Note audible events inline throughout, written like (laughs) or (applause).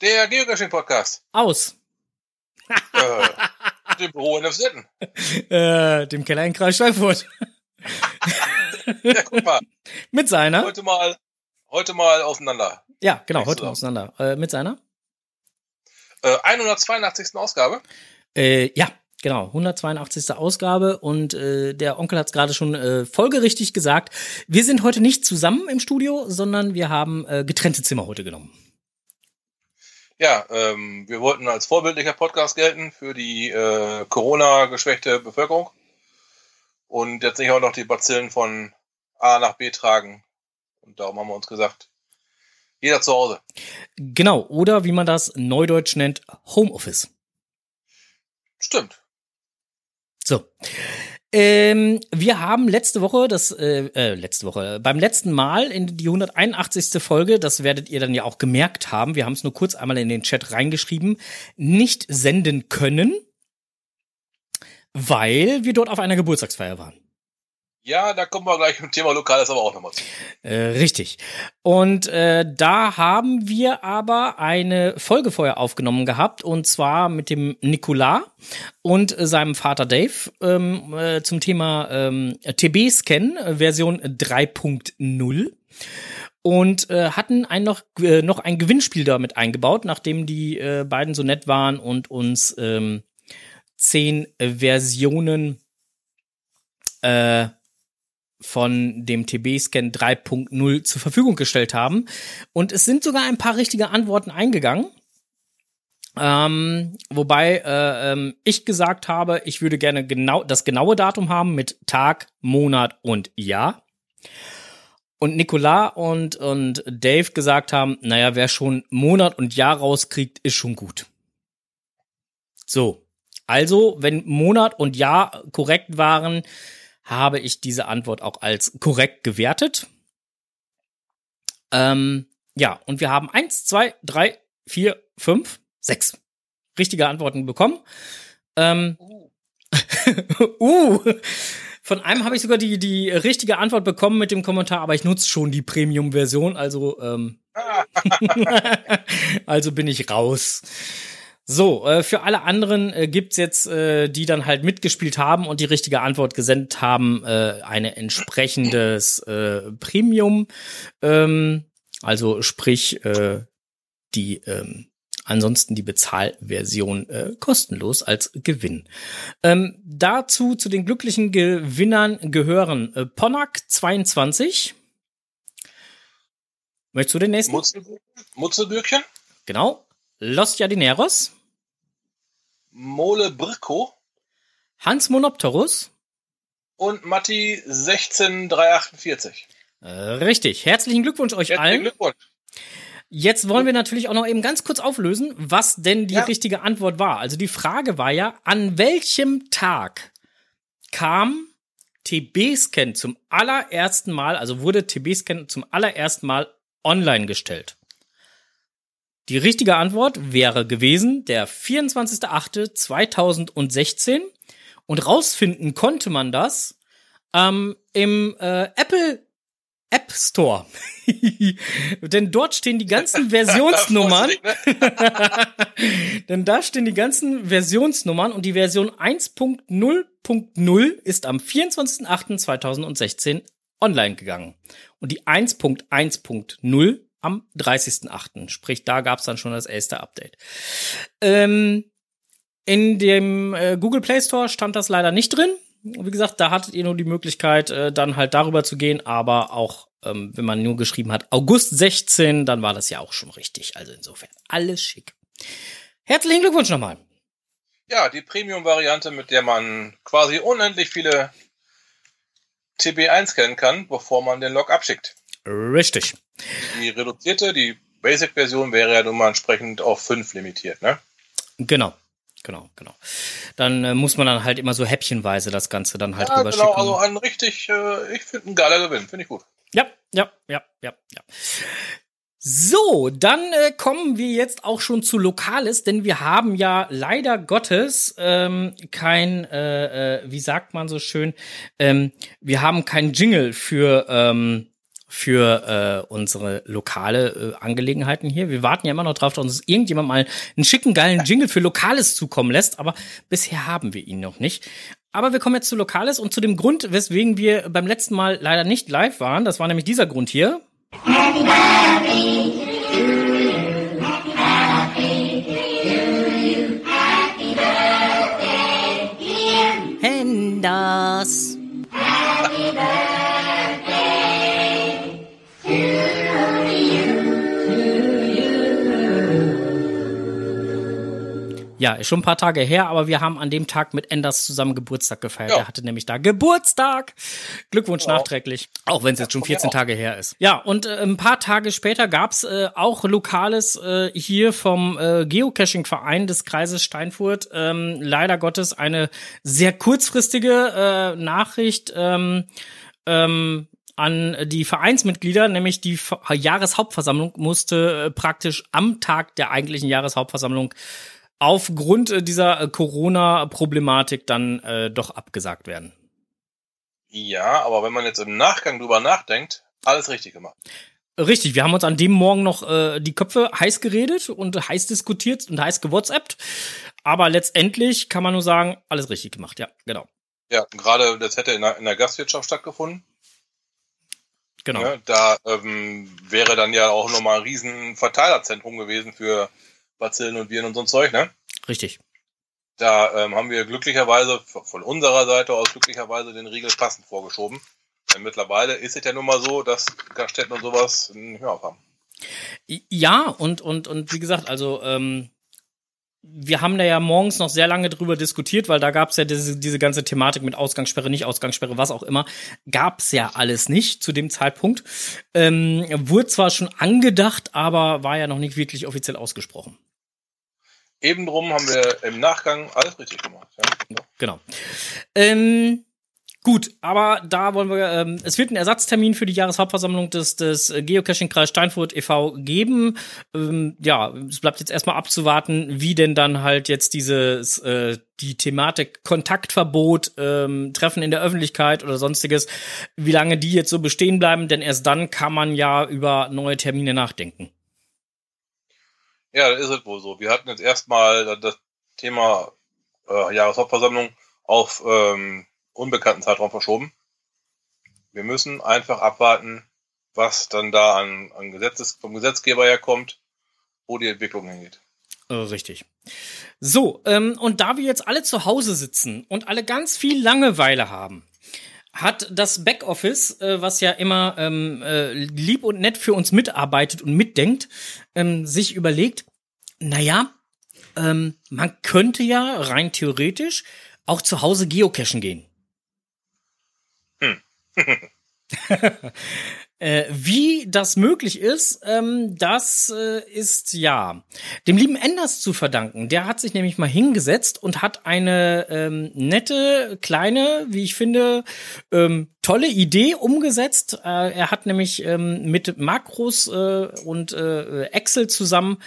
Der Geocaching-Podcast. Aus. äh, dem Büro in Emstetten. (laughs) Äh, dem Keller in Kreis Schweinfurt. (laughs) Ja, guck mal. Mit seiner. Heute mal, heute mal auseinander. Ja, genau, heute zusammen. auseinander. Äh, mit seiner? Äh, 182. Ausgabe. Äh, ja, genau, 182. Ausgabe und äh, der Onkel hat es gerade schon äh, folgerichtig gesagt. Wir sind heute nicht zusammen im Studio, sondern wir haben äh, getrennte Zimmer heute genommen. Ja, ähm, wir wollten als vorbildlicher Podcast gelten für die äh, Corona-geschwächte Bevölkerung und jetzt nicht auch noch die Bazillen von A nach B tragen. Und darum haben wir uns gesagt, jeder zu Hause. Genau, oder wie man das neudeutsch nennt, Homeoffice. Stimmt. So. Ähm, wir haben letzte Woche, das, äh, äh, letzte Woche, beim letzten Mal in die 181. Folge, das werdet ihr dann ja auch gemerkt haben, wir haben es nur kurz einmal in den Chat reingeschrieben, nicht senden können, weil wir dort auf einer Geburtstagsfeier waren. Ja, da kommen wir gleich im Thema Lokales aber auch nochmal zu. Äh, richtig. Und äh, da haben wir aber eine Folge vorher aufgenommen gehabt, und zwar mit dem Nicolas und äh, seinem Vater Dave ähm, äh, zum Thema ähm, TB-Scan äh, Version 3.0 und äh, hatten ein noch, äh, noch ein Gewinnspiel damit eingebaut, nachdem die äh, beiden so nett waren und uns ähm, zehn Versionen äh, von dem TB-Scan 3.0 zur Verfügung gestellt haben. Und es sind sogar ein paar richtige Antworten eingegangen. Ähm, wobei äh, ähm, ich gesagt habe, ich würde gerne genau das genaue Datum haben mit Tag, Monat und Jahr. Und Nicolas und, und Dave gesagt haben, naja, wer schon Monat und Jahr rauskriegt, ist schon gut. So. Also, wenn Monat und Jahr korrekt waren, habe ich diese Antwort auch als korrekt gewertet. Ähm, ja, und wir haben eins, zwei, drei, vier, fünf, sechs richtige Antworten bekommen. Ähm, (laughs) uh, von einem habe ich sogar die, die richtige Antwort bekommen mit dem Kommentar, aber ich nutze schon die Premium-Version, also, ähm, (laughs) (laughs) also bin ich raus. So, äh, für alle anderen äh, gibt's jetzt, äh, die dann halt mitgespielt haben und die richtige Antwort gesendet haben, äh, eine entsprechendes äh, Premium. Ähm, also sprich, äh, die ähm, ansonsten die Bezahlversion äh, kostenlos als Gewinn. Ähm, dazu zu den glücklichen Gewinnern gehören äh, Ponak 22. Möchtest du den nächsten? Mutzelbürkchen, Mutzelbürkchen, Genau. Los Jardineros. Mole Bricko Hans Monopterus. und Matti 16348. Äh, richtig. Herzlichen Glückwunsch euch Herzlichen allen. Glückwunsch. Jetzt wollen wir natürlich auch noch eben ganz kurz auflösen, was denn die Ja. richtige Antwort war. Also die Frage war ja, an welchem Tag kam TB-Scan zum allerersten Mal, also wurde TB-Scan zum allerersten Mal online gestellt? Die richtige Antwort wäre gewesen der 24.08.2016 und rausfinden konnte man das ähm, im äh, Apple App Store. (laughs) Denn dort stehen die ganzen (laughs) Versionsnummern. Ne? (laughs) Denn da stehen die ganzen Versionsnummern und die Version 1.0.0 ist am 24.08.2016 online gegangen. Und die 1.1.0 am 30.08. Sprich, da gab's dann schon das erste Update. Ähm, in dem äh, Google Play Store stand das leider nicht drin. Wie gesagt, da hattet ihr nur die Möglichkeit, äh, dann halt darüber zu gehen, aber auch ähm, wenn man nur geschrieben hat August 16, dann war das ja auch schon richtig. Also insofern alles schick. Herzlichen Glückwunsch nochmal. Ja, die Premium-Variante, mit der man quasi unendlich viele TB1 scannen kann, bevor man den Log abschickt. Richtig. Die reduzierte, die Basic-Version wäre ja nun mal entsprechend auf 5 limitiert, ne? Genau. Genau, genau. Dann äh, muss man dann halt immer so häppchenweise das Ganze dann halt Ja, rüber genau, also ein richtig, äh, ich finde ein geiler Gewinn, finde ich gut. Ja, ja, ja, ja, ja. So, dann äh, kommen wir jetzt auch schon zu Lokales, denn wir haben ja leider Gottes ähm, kein, äh, äh, wie sagt man so schön, ähm, wir haben kein Jingle für ähm, für äh, unsere lokale äh, Angelegenheiten hier. Wir warten ja immer noch drauf, dass uns irgendjemand mal einen schicken, geilen Jingle für Lokales zukommen lässt, aber bisher haben wir ihn noch nicht. Aber wir kommen jetzt zu Lokales und zu dem Grund, weswegen wir beim letzten Mal leider nicht live waren. Das war nämlich dieser Grund hier. Happy Ja, ist schon ein paar Tage her, aber wir haben an dem Tag mit Enders zusammen Geburtstag gefeiert. Ja. Er hatte nämlich da Geburtstag. Glückwunsch ja. nachträglich, auch wenn es jetzt schon 14 Tage her ist. Ja, und äh, ein paar Tage später gab's äh, auch Lokales äh, hier vom äh, Geocaching-Verein des Kreises Steinfurt. Ähm, leider Gottes eine sehr kurzfristige äh, Nachricht. Ähm, ähm, an die Vereinsmitglieder, nämlich die Jahreshauptversammlung musste äh, praktisch am Tag der eigentlichen Jahreshauptversammlung aufgrund äh, dieser äh, Corona-Problematik dann äh, doch abgesagt werden. Ja, aber wenn man jetzt im Nachgang drüber nachdenkt, alles richtig gemacht. Richtig, wir haben uns an dem Morgen noch äh, die Köpfe heiß geredet und heiß diskutiert und heiß gewhatsappt. Aber letztendlich kann man nur sagen, alles richtig gemacht, ja, genau. Ja, gerade das hätte in der, in der Gastwirtschaft stattgefunden. Genau. Ja, da ähm, wäre dann ja auch nochmal ein riesen Verteilerzentrum gewesen für Bazillen und Viren und so ein Zeug, ne? Richtig. Da ähm, haben wir glücklicherweise von unserer Seite aus glücklicherweise den Riegel passend vorgeschoben. Denn mittlerweile ist es ja nun mal so, dass Gaststätten und sowas nicht mehr aufhaben. Ja, und, und, und wie gesagt, also ähm, wir haben da ja morgens noch sehr lange drüber diskutiert, weil da gab es ja diese, diese ganze Thematik mit Ausgangssperre, nicht Ausgangssperre, was auch immer. Gab es ja alles nicht zu dem Zeitpunkt. Ähm, wurde zwar schon angedacht, aber war ja noch nicht wirklich offiziell ausgesprochen. Eben drum haben wir im Nachgang alles richtig gemacht. Ja. Genau. Ähm, Gut, aber da wollen wir, ähm, es wird einen Ersatztermin für die Jahreshauptversammlung des, des Geocaching-Kreis Steinfurt e.V. geben. Ähm, ja, es bleibt jetzt erstmal abzuwarten, wie denn dann halt jetzt dieses, äh, die Thematik Kontaktverbot, ähm, Treffen in der Öffentlichkeit oder sonstiges, wie lange die jetzt so bestehen bleiben, denn erst dann kann man ja über neue Termine nachdenken. Ja, das ist es wohl so. Wir hatten jetzt erstmal das Thema äh, Jahreshauptversammlung auf ähm, unbekannten Zeitraum verschoben. Wir müssen einfach abwarten, was dann da an, an Gesetzes, vom Gesetzgeber herkommt, wo die Entwicklung hingeht. Richtig. So, ähm, und da wir jetzt alle zu Hause sitzen und alle ganz viel Langeweile haben, hat das Backoffice, äh, was ja immer ähm, äh, lieb und nett für uns mitarbeitet und mitdenkt, ähm, sich überlegt, naja, ähm, man könnte ja rein theoretisch auch zu Hause geocachen gehen. Hm. (laughs) (laughs) äh, wie das möglich ist, ähm, das äh, ist ja dem lieben Enders zu verdanken. Der hat sich nämlich mal hingesetzt und hat eine ähm, nette, kleine, wie ich finde, ähm, tolle Idee umgesetzt. Äh, er hat nämlich ähm, mit Makros äh, und äh, Excel zusammen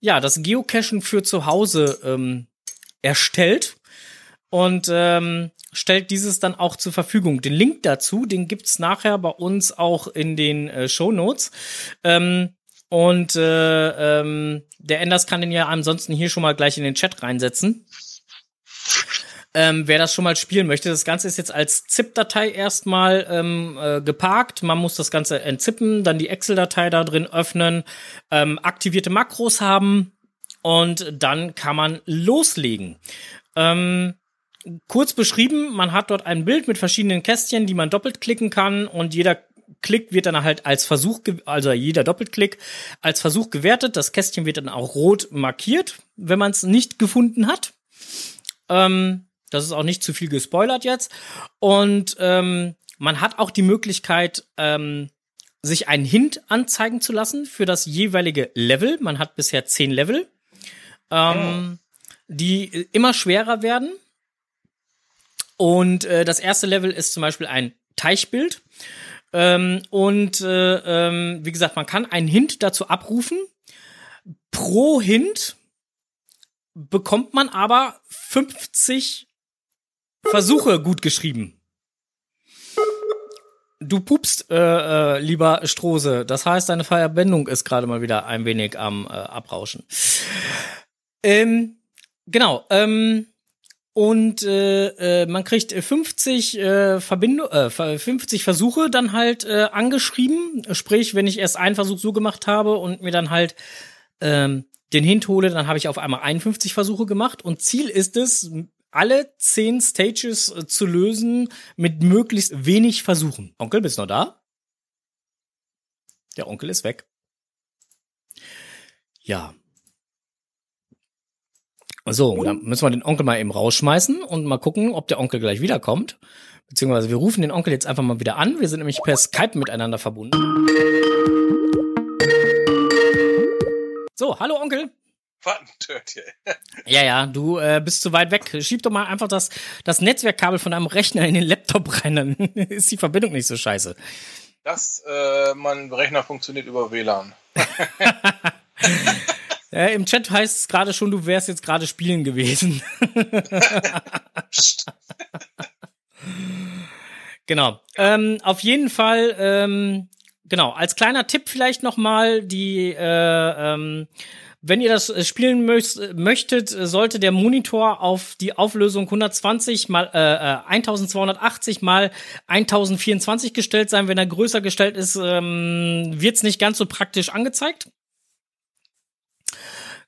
ja das Geocachen für zu Hause ähm, erstellt. Und ähm, stellt dieses dann auch zur Verfügung. Den Link dazu, den gibt's nachher bei uns auch in den äh, Show Notes. Ähm, und äh, ähm, der Enders kann den ja ansonsten hier schon mal gleich in den Chat reinsetzen. Ähm, wer das schon mal spielen möchte, das Ganze ist jetzt als ZIP-Datei erstmal ähm, äh, geparkt. Man muss das Ganze entzippen, dann die Excel-Datei da drin öffnen, ähm, aktivierte Makros haben und dann kann man loslegen. Ähm, kurz beschrieben, man hat dort ein Bild mit verschiedenen Kästchen, die man doppelt klicken kann und jeder Klick wird dann halt als Versuch, also jeder Doppelklick als Versuch gewertet. Das Kästchen wird dann auch rot markiert, wenn man es nicht gefunden hat. Ähm, das ist auch nicht zu viel gespoilert jetzt. Und ähm, man hat auch die Möglichkeit, ähm, sich einen Hint anzeigen zu lassen für das jeweilige Level. Man hat bisher zehn Level, ähm, oh. die immer schwerer werden. Und äh, das erste Level ist zum Beispiel ein Teichbild. Ähm, und äh, ähm, wie gesagt, man kann einen Hint dazu abrufen. Pro Hint bekommt man aber 50 Versuche gut geschrieben. Du pupst, äh, äh, lieber Strose. Das heißt, deine Verbindung ist gerade mal wieder ein wenig am äh, Abrauschen. Ähm, genau. Ähm, und äh, äh, man kriegt 50 äh, Verbindung, äh, 50 Versuche dann halt äh, angeschrieben. Sprich, wenn ich erst einen Versuch so gemacht habe und mir dann halt ähm, den Hint hole, dann habe ich auf einmal 51 Versuche gemacht. Und Ziel ist es, alle zehn Stages äh, zu lösen mit möglichst wenig Versuchen. Onkel, bist du noch da? Der Onkel ist weg. Ja. So, dann müssen wir den Onkel mal eben rausschmeißen und mal gucken, ob der Onkel gleich wiederkommt. Beziehungsweise wir rufen den Onkel jetzt einfach mal wieder an. Wir sind nämlich per Skype miteinander verbunden. So, hallo Onkel. Wattentörtchen. (laughs) Ja, ja, du äh, bist zu weit weg. Schieb doch mal einfach das, das Netzwerkkabel von deinem Rechner in den Laptop rein, dann (laughs) ist die Verbindung nicht so scheiße. Das, äh, mein Rechner funktioniert über WLAN. (laughs) ja, Im Chat heißt es gerade schon, du wärst jetzt gerade spielen gewesen. (laughs) genau. Ähm, auf jeden Fall, ähm, genau, als kleiner Tipp vielleicht nochmal die äh, ähm, wenn ihr das äh, spielen möchtet, sollte der Monitor auf die Auflösung 120 mal äh, 1280 äh, mal 1024 gestellt sein. Wenn er größer gestellt ist, ähm, wird es nicht ganz so praktisch angezeigt.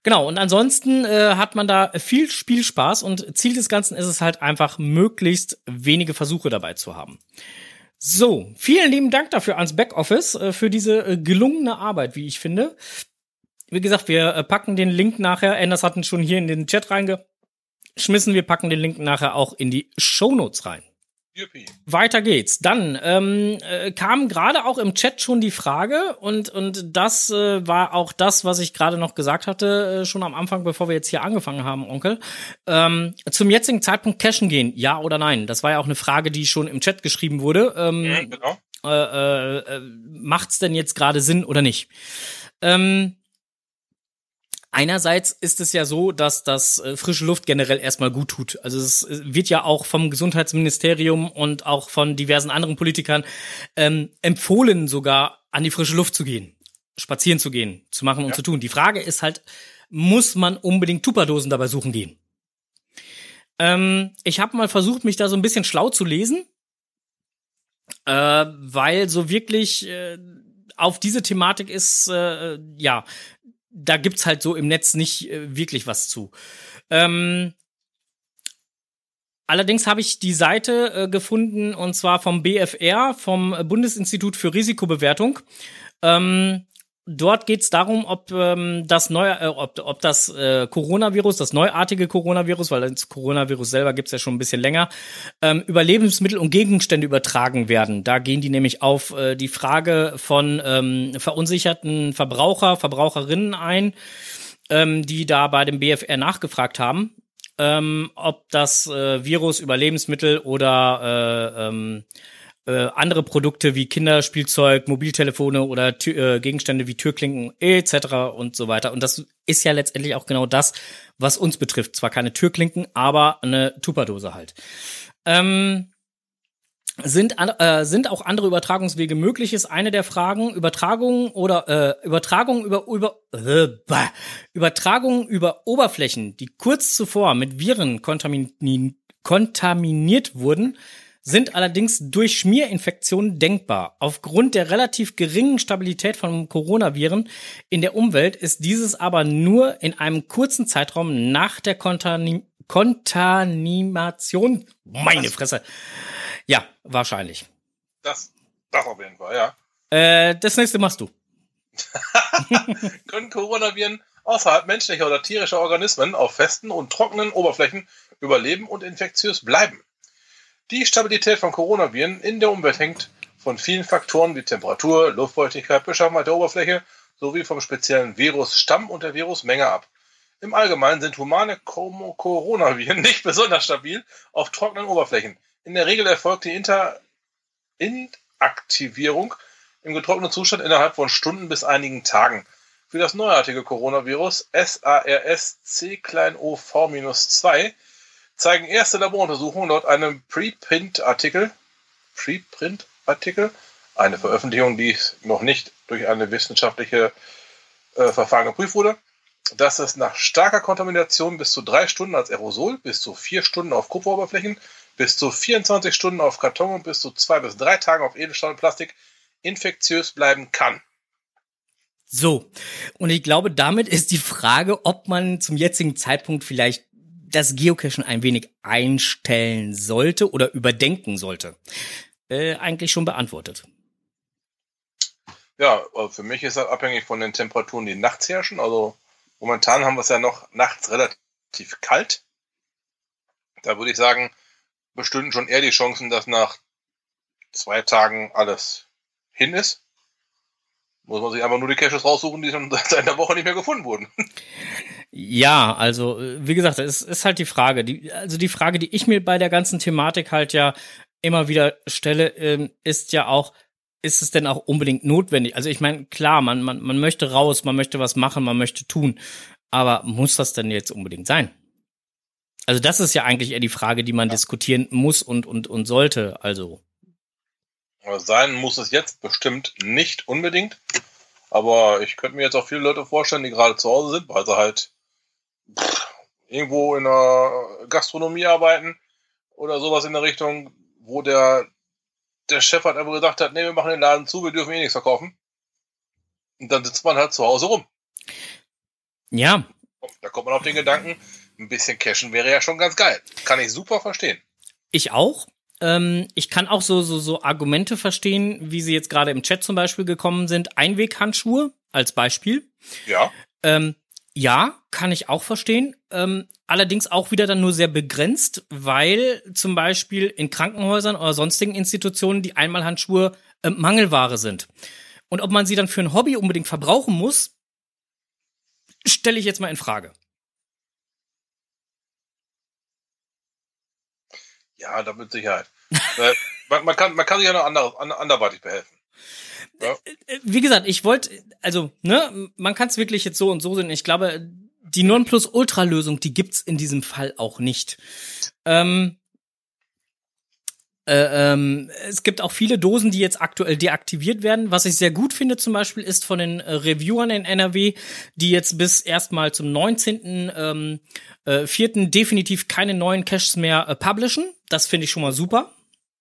Genau, und ansonsten äh, hat man da viel Spielspaß und Ziel des Ganzen ist es halt einfach, möglichst wenige Versuche dabei zu haben. So, vielen lieben Dank dafür ans Backoffice, äh, für diese äh, gelungene Arbeit, wie ich finde. Wie gesagt, wir äh, packen den Link nachher. Anders hatten schon hier in den Chat reingeschmissen. Wir packen den Link nachher auch in die Shownotes rein. Juppie. Weiter geht's. Dann ähm, äh, kam gerade auch im Chat schon die Frage und und das äh, war auch das, was ich gerade noch gesagt hatte äh, schon am Anfang, bevor wir jetzt hier angefangen haben, Onkel. Ähm, zum jetzigen Zeitpunkt cashen gehen, ja oder nein? Das war ja auch eine Frage, die schon im Chat geschrieben wurde. Ähm, ja, genau. Äh, äh, äh macht's denn jetzt gerade Sinn oder nicht? Ähm, Einerseits ist es ja so, dass das äh, frische Luft generell erstmal gut tut. Also es wird ja auch vom Gesundheitsministerium und auch von diversen anderen Politikern ähm, empfohlen, sogar an die frische Luft zu gehen, spazieren zu gehen, zu machen und ja. zu tun. Die Frage ist halt, muss man unbedingt Tupperdosen dabei suchen gehen? Ähm, ich habe mal versucht, mich da so ein bisschen schlau zu lesen, äh, weil so wirklich äh, auf diese Thematik ist, äh, ja, da gibt's halt so im Netz nicht äh, wirklich was zu. Ähm, allerdings habe ich die Seite äh, gefunden und zwar vom BFR, vom Bundesinstitut für Risikobewertung. Ähm, Dort geht es darum, ob ähm, das neue, äh, ob, ob das äh, Coronavirus, das neuartige Coronavirus, weil das Coronavirus selber gibt's ja schon ein bisschen länger, ähm, über Lebensmittel und Gegenstände übertragen werden. Da gehen die nämlich auf äh, die Frage von ähm, verunsicherten Verbraucher, Verbraucherinnen ein, ähm, die da bei dem BFR nachgefragt haben, ähm, ob das äh, Virus über Lebensmittel oder äh, ähm, äh, andere Produkte wie Kinderspielzeug, Mobiltelefone oder Tür, äh, Gegenstände wie Türklinken etc. und so weiter. Und das ist ja letztendlich auch genau das, was uns betrifft. Zwar keine Türklinken, aber eine Tupperdose halt. Ähm, sind, äh, sind auch andere Übertragungswege möglich, ist eine der Fragen. Übertragung oder äh, Übertragung über, über äh, bah, Übertragung über Oberflächen, die kurz zuvor mit Viren kontaminiert wurden, sind allerdings durch Schmierinfektionen denkbar. Aufgrund der relativ geringen Stabilität von Coronaviren in der Umwelt ist dieses aber nur in einem kurzen Zeitraum nach der Kontamination. Kontamination. Meine Fresse. Ja, wahrscheinlich. Das, das auf jeden Fall, ja. Äh, das nächste machst du. (laughs) Können Coronaviren außerhalb menschlicher oder tierischer Organismen auf festen und trockenen Oberflächen überleben und infektiös bleiben? Die Stabilität von Coronaviren in der Umwelt hängt von vielen Faktoren wie Temperatur, Luftfeuchtigkeit, Beschaffenheit der Oberfläche sowie vom speziellen Virusstamm und der Virusmenge ab. Im Allgemeinen sind humane Coronaviren (laughs) nicht besonders stabil auf trockenen Oberflächen. In der Regel erfolgt die Inter Inaktivierung im getrockneten Zustand innerhalb von Stunden bis einigen Tagen. Für das neuartige Coronavirus SARS-CoV-2 zeigen erste Laboruntersuchungen laut einem Preprint-Artikel. Preprint Artikel, eine Veröffentlichung, die noch nicht durch eine wissenschaftliche äh, Verfahren geprüft wurde, dass es nach starker Kontamination bis zu drei Stunden als Aerosol, bis zu vier Stunden auf Kupferoberflächen, bis zu 24 Stunden auf Karton und bis zu zwei bis drei Tagen auf Edelstahl und Plastik infektiös bleiben kann. So, und ich glaube, damit ist die Frage, ob man zum jetzigen Zeitpunkt vielleicht das Geocachen ein wenig einstellen sollte oder überdenken sollte, äh, eigentlich schon beantwortet. Ja, für mich ist das abhängig von den Temperaturen, die nachts herrschen. Also momentan haben wir es ja noch nachts relativ kalt. Da würde ich sagen, bestünden schon eher die Chancen, dass nach zwei Tagen alles hin ist. Muss man sich einfach nur die Caches raussuchen, die schon (laughs) seit einer Woche nicht mehr gefunden wurden. Ja, also wie gesagt, es ist halt die Frage. Die, also die Frage, die ich mir bei der ganzen Thematik halt ja immer wieder stelle, ähm, ist ja auch, ist es denn auch unbedingt notwendig? Also ich meine, klar, man, man, man möchte raus, man möchte was machen, man möchte tun. Aber muss das denn jetzt unbedingt sein? Also das ist ja eigentlich eher die Frage, die man ja. diskutieren muss und, und, und sollte. Also. Sein muss es jetzt bestimmt nicht unbedingt. Aber ich könnte mir jetzt auch viele Leute vorstellen, die gerade zu Hause sind, weil sie halt pff, irgendwo in der Gastronomie arbeiten oder sowas in der Richtung, wo der, der Chef halt einfach gesagt hat, nee, wir machen den Laden zu, wir dürfen eh nichts verkaufen. Und dann sitzt man halt zu Hause rum. Ja. Da kommt man auf den Gedanken, ein bisschen cashen wäre ja schon ganz geil. Kann ich super verstehen. Ich auch. Ähm, ich kann auch so, so, so Argumente verstehen, wie sie jetzt gerade im Chat zum Beispiel gekommen sind. Einweghandschuhe als Beispiel. Ja. Ähm, ja, kann ich auch verstehen. Ähm, allerdings auch wieder dann nur sehr begrenzt, weil zum Beispiel in Krankenhäusern oder sonstigen Institutionen die Einmalhandschuhe äh, Mangelware sind. Und ob man sie dann für ein Hobby unbedingt verbrauchen muss, stelle ich jetzt mal in Frage. Ja, da mit Sicherheit. (laughs) äh, man, kann, man kann sich ja noch anderweitig behelfen. Ja. Äh, wie gesagt, ich wollte, also, ne, man kann es wirklich jetzt so und so sehen. Ich glaube, die Nonplus-Ultra-Lösung, die gibt's in diesem Fall auch nicht. Ähm, äh, ähm, es gibt auch viele Dosen, die jetzt aktuell deaktiviert werden. Was ich sehr gut finde zum Beispiel ist von den äh, Reviewern in NRW, die jetzt bis erstmal zum 19. Ähm, äh, definitiv keine neuen Caches mehr äh, publishen. Das finde ich schon mal super.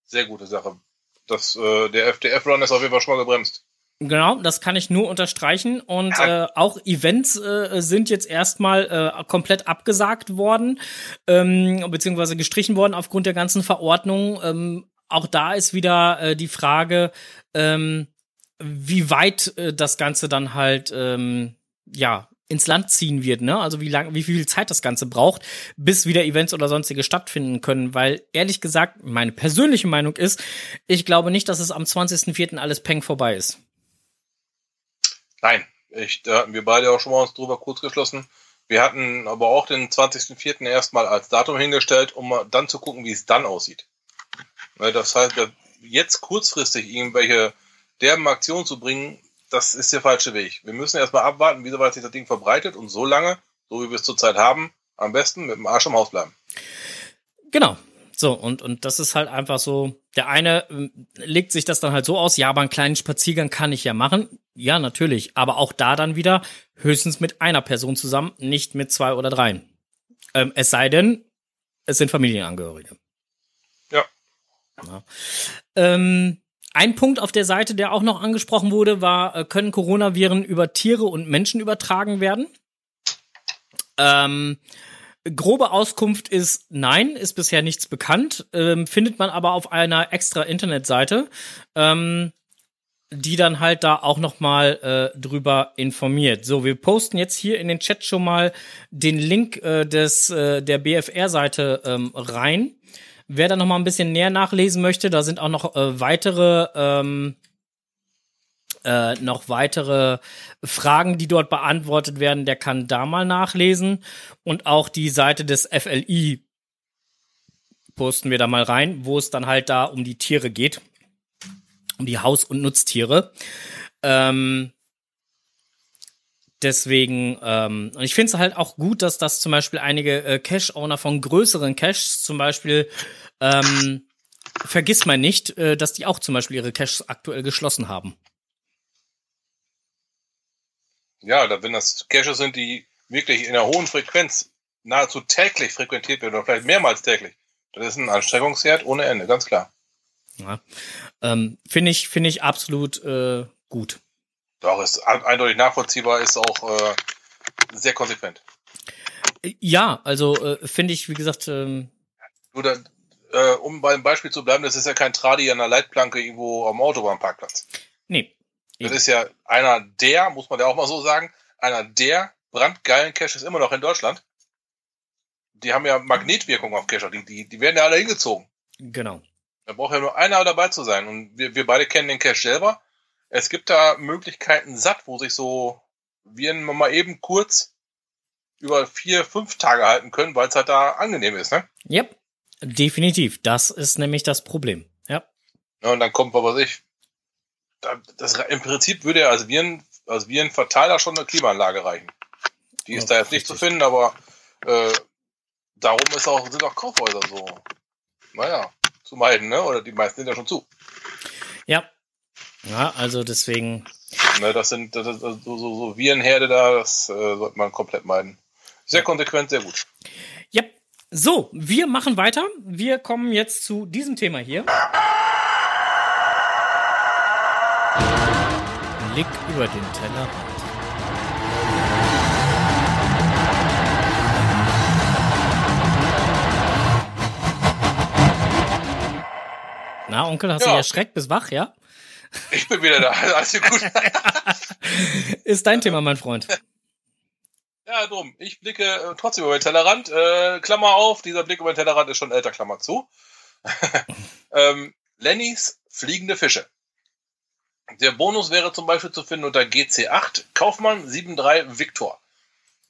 Sehr gute Sache. Das, äh, der FDF-Run ist auf jeden Fall schon mal gebremst. Genau, das kann ich nur unterstreichen. Und ja. äh, auch Events äh, sind jetzt erstmal äh, komplett abgesagt worden, ähm, beziehungsweise gestrichen worden aufgrund der ganzen Verordnungen. Ähm, auch da ist wieder äh, die Frage, ähm, wie weit äh, das Ganze dann halt ähm, ja ins Land ziehen wird, ne? Also wie lang, wie viel Zeit das Ganze braucht, bis wieder Events oder sonstige stattfinden können. Weil ehrlich gesagt, meine persönliche Meinung ist, ich glaube nicht, dass es am 20.04. alles Peng vorbei ist. Nein, ich, da hatten wir beide auch schon mal uns drüber kurz geschlossen. Wir hatten aber auch den 20.04. erstmal als Datum hingestellt, um dann zu gucken, wie es dann aussieht. Das heißt, jetzt kurzfristig irgendwelche derben Aktionen zu bringen, das ist der falsche Weg. Wir müssen erstmal abwarten, wie weit sich das Ding verbreitet und so lange, so wie wir es zurzeit haben, am besten mit dem Arsch im Haus bleiben. Genau, so, und, und das ist halt einfach so, der eine äh, legt sich das dann halt so aus, ja, aber einen kleinen Spaziergang kann ich ja machen. Ja, natürlich. Aber auch da dann wieder höchstens mit einer Person zusammen, nicht mit zwei oder dreien. Ähm, es sei denn, es sind Familienangehörige. Ja. ja. Ähm, ein Punkt auf der Seite, der auch noch angesprochen wurde, war, äh, können Coronaviren über Tiere und Menschen übertragen werden? Ähm, Grobe Auskunft ist nein, ist bisher nichts bekannt, ähm, findet man aber auf einer extra Internetseite, ähm, die dann halt da auch noch mal äh, drüber informiert. So, wir posten jetzt hier in den Chat schon mal den Link äh, des äh, der BFR-Seite ähm, rein. Wer da noch mal ein bisschen näher nachlesen möchte, da sind auch noch äh, weitere ähm, äh, noch weitere Fragen, die dort beantwortet werden, der kann da mal nachlesen. Und auch die Seite des FLI posten wir da mal rein, wo es dann halt da um die Tiere geht. Um die Haus- und Nutztiere. Ähm, deswegen, ähm, und ich finde es halt auch gut, dass das zum Beispiel einige äh, Cache-Owner von größeren Caches zum Beispiel ähm, vergiss mal nicht, äh, dass die auch zum Beispiel ihre Caches aktuell geschlossen haben. Ja, da, wenn das Caches sind, die wirklich in einer hohen Frequenz nahezu täglich frequentiert werden oder vielleicht mehrmals täglich, das ist ein Anstrengungswert ohne Ende, ganz klar. Ja. Ähm, finde ich, finde ich absolut äh, gut. Doch, ist eindeutig nachvollziehbar, ist auch äh, sehr konsequent. Ja, also äh, finde ich, wie gesagt. Ähm du, da, äh, um beim Beispiel zu bleiben, das ist ja kein Tradi an der Leitplanke irgendwo am Autobahnparkplatz. Nee. Das ist ja einer der, muss man ja auch mal so sagen, einer der brandgeilen Caches immer noch in Deutschland. Die haben ja Magnetwirkung auf Cacher, die, die, die werden ja alle hingezogen. Genau. Da braucht ja nur einer dabei zu sein. Und wir, wir beide kennen den Cache selber. Es gibt da Möglichkeiten satt, wo sich so Viren mal eben kurz über vier, fünf Tage halten können, weil es halt da angenehm ist, ne? Yep, definitiv. Das ist nämlich das Problem. Ja. ja und dann kommt, was weiß ich, das, im Prinzip würde er als Viren, als Virenverteiler schon eine Klimaanlage reichen. Die ist ja, da jetzt nicht richtig. zu finden, aber äh, darum ist auch, sind auch Kaufhäuser so, naja, zu meiden, ne? Oder die meisten sind ja schon zu. Ja. Ja, also deswegen. Ne, das sind das, das, so, so, so Virenherde da, das äh, sollte man komplett meiden. Sehr konsequent, sehr gut. Ja. So, wir machen weiter. Wir kommen jetzt zu diesem Thema hier. Blick über den Tellerrand. Na, Onkel, hast ja. du erschreckt bis wach, ja? Ich bin wieder da. (laughs) Alles gut. (laughs) Ist dein Thema, mein Freund. (laughs) Ja, drum. Ich blicke äh, trotzdem über den Tellerrand. Äh, Klammer auf, dieser Blick über den Tellerrand ist schon älter, Klammer zu. (laughs) ähm, Lennys fliegende Fische. Der Bonus wäre zum Beispiel zu finden unter GC8 Kaufmann 73 Victor.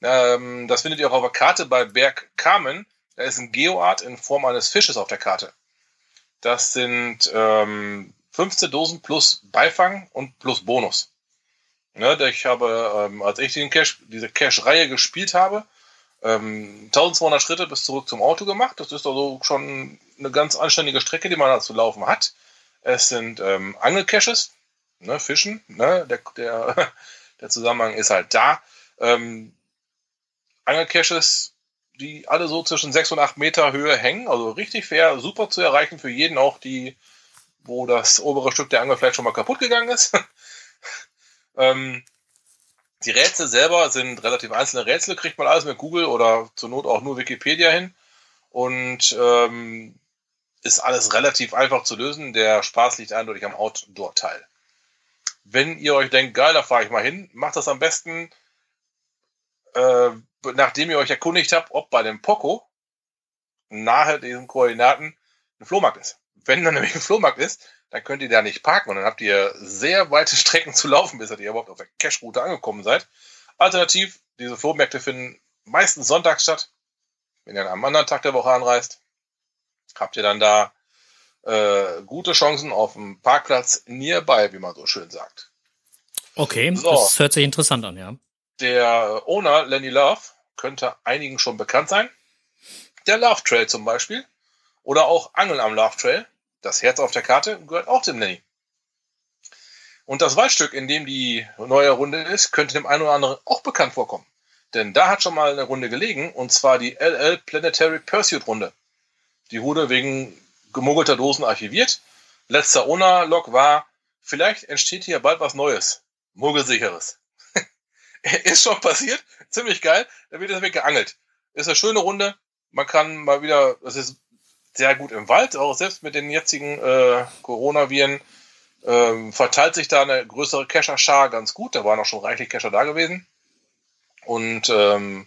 Ähm, das findet ihr auch auf der Karte bei Berg Kamen. Da ist ein Geoart in Form eines Fisches auf der Karte. Das sind ähm, 15 Dosen plus Beifang und plus Bonus. Ne, ich habe, ähm, als ich den Cache, diese Cache-Reihe gespielt habe, ähm, 1200 Schritte bis zurück zum Auto gemacht. Das ist also schon eine ganz anständige Strecke, die man da zu laufen hat. Es sind ähm, Angelcaches, ne, Fischen, ne, der, der, (laughs) der Zusammenhang ist halt da. Ähm, Angelcaches die alle so zwischen 6 und 8 Meter Höhe hängen. Also richtig fair, super zu erreichen für jeden, auch die, wo das obere Stück der Angel vielleicht schon mal kaputt gegangen ist. (laughs) ähm, die Rätsel selber sind relativ einzelne Rätsel, kriegt man alles mit Google oder zur Not auch nur Wikipedia hin. Und ähm, ist alles relativ einfach zu lösen. Der Spaß liegt eindeutig am Outdoor-Teil. Wenn ihr euch denkt, geil, da fahre ich mal hin, macht das am besten äh, nachdem ihr euch erkundigt habt, ob bei dem Poco nahe diesen Koordinaten ein Flohmarkt ist. Wenn dann nämlich ein Flohmarkt ist, dann könnt ihr da nicht parken und dann habt ihr sehr weite (laughs) Strecken zu laufen, bis ihr überhaupt auf der Cache-Route angekommen seid. Alternativ, diese Flohmärkte finden meistens sonntags statt. Wenn ihr an einem anderen Tag der Woche anreist, habt ihr dann da äh, gute Chancen auf dem Parkplatz nearby, wie man so schön sagt. Okay, so. das hört sich interessant an, ja. Der Owner, Lenny Love, könnte einigen schon bekannt sein. Der Love Trail zum Beispiel. Oder auch Angeln am Love Trail. Das Herz auf der Karte gehört auch dem Lenny. Und das Waldstück, in dem die neue Runde ist, könnte dem einen oder anderen auch bekannt vorkommen. Denn da hat schon mal eine Runde gelegen, und zwar die LL Planetary Pursuit Runde. Die wurde wegen gemuggelter Dosen archiviert. Letzter Owner-Log war, vielleicht entsteht hier bald was Neues. Muggelsicheres. (laughs) ist schon passiert. Ziemlich geil. Da wird jetzt geangelt. Ist eine schöne Runde. Man kann mal wieder, das ist sehr gut im Wald, auch selbst mit den jetzigen äh, Coronaviren ähm, verteilt sich da eine größere Kescher-Schar ganz gut. Da waren auch schon reichlich Kescher da gewesen. Und ähm,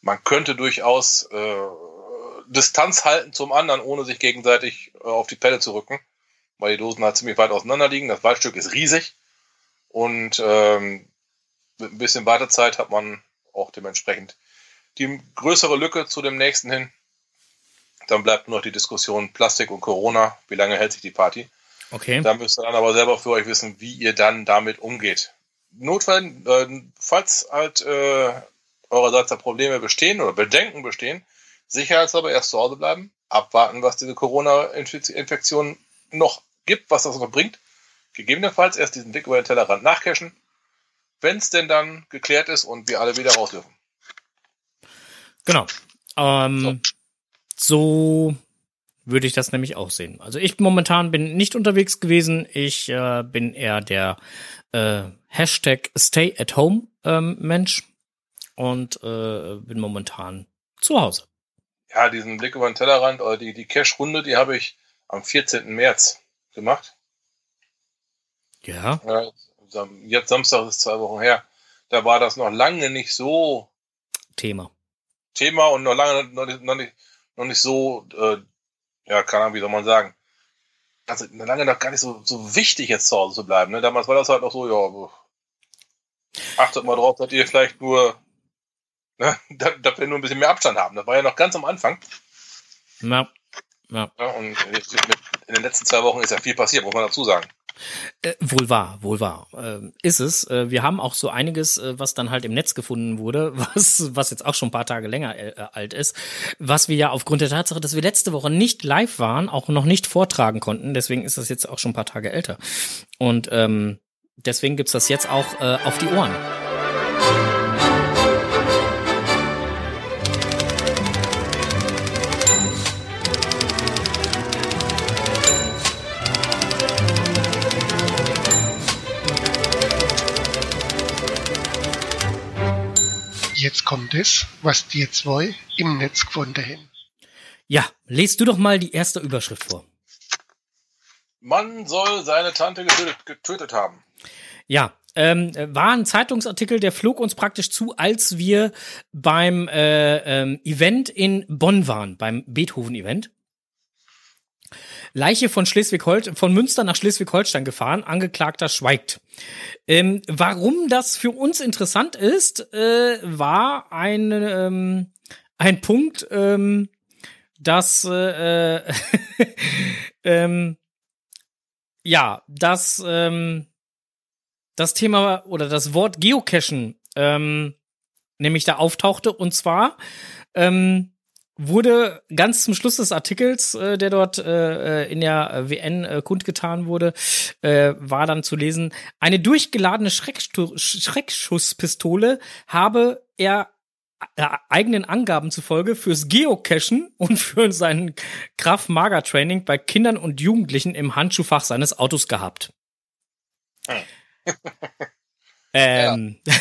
man könnte durchaus äh, Distanz halten zum anderen, ohne sich gegenseitig äh, auf die Pelle zu rücken, weil die Dosen halt ziemlich weit auseinander liegen. Das Waldstück ist riesig und ähm, mit ein bisschen Wartezeit hat man auch dementsprechend die größere Lücke zu dem nächsten hin. Dann bleibt nur noch die Diskussion Plastik und Corona. Wie lange hält sich die Party? Okay. Da müsst ihr dann aber selber für euch wissen, wie ihr dann damit umgeht. Notfall, äh, falls halt äh, eurerseits da Probleme bestehen oder Bedenken bestehen, sicherheitshalber erst zu Hause bleiben, abwarten, was diese Corona-Infektion noch gibt, was das noch bringt. Gegebenenfalls erst diesen Blick über den Tellerrand nachcashen, wenn es denn dann geklärt ist und wir alle wieder raus dürfen. Genau. Ähm, so. So würde ich das nämlich auch sehen. Also ich momentan bin nicht unterwegs gewesen. Ich äh, bin eher der äh, Hashtag Stay at Home ähm, Mensch und äh, bin momentan zu Hause. Ja, diesen Blick über den Tellerrand oder die, die Cash-Runde, die habe ich am 14. März gemacht. Ja. ja. Jetzt Samstag ist zwei Wochen her. Da war das noch lange nicht so Thema. Thema und noch lange noch nicht, noch nicht, noch nicht so, äh, ja, keine Ahnung, wie soll man sagen. Also lange noch gar nicht so, so wichtig, jetzt zu Hause zu bleiben. Ne? Damals war das halt noch so, ja, achtet mal drauf, dass ihr vielleicht nur, ne, (laughs) dass wir nur ein bisschen mehr Abstand haben. Das war ja noch ganz am Anfang. Ja. Ja. ja und in den letzten zwei Wochen ist ja viel passiert, muss man dazu sagen. Äh, wohl wahr, wohl wahr. Äh, ist es. Äh, wir haben auch so einiges, äh, was dann halt im Netz gefunden wurde, (laughs) was, was jetzt auch schon ein paar Tage länger äh, alt ist, was wir ja aufgrund der Tatsache, dass wir letzte Woche nicht live waren, auch noch nicht vortragen konnten. Deswegen ist das jetzt auch schon ein paar Tage älter. Und ähm, deswegen gibt's das jetzt auch äh, auf die Ohren. Jetzt kommt es, was die zwei im Netz gefunden haben. Ja, lest du doch mal die erste Überschrift vor. Man soll seine Tante getötet, getötet haben. Ja, ähm, war ein Zeitungsartikel, der flog uns praktisch zu, als wir beim äh, ähm, Event in Bonn waren, beim Beethoven-Event. Leiche von Schleswig-Holstein, von Münster nach Schleswig-Holstein gefahren, Angeklagter schweigt. Ähm, warum das für uns interessant ist, äh, war ein, ähm, ein Punkt, ähm, dass äh, (laughs) ähm, ja, dass ähm, das Thema oder das Wort Geocachen ähm, nämlich da auftauchte und zwar ähm, wurde ganz zum Schluss des Artikels, äh, der dort äh, in der WN äh, kundgetan wurde, äh, war dann zu lesen, eine durchgeladene Schreckstu Schreckschusspistole habe er äh, eigenen Angaben zufolge fürs Geocachen und für sein Kraft-Mager-Training bei Kindern und Jugendlichen im Handschuhfach seines Autos gehabt. (laughs) ähm. Ja.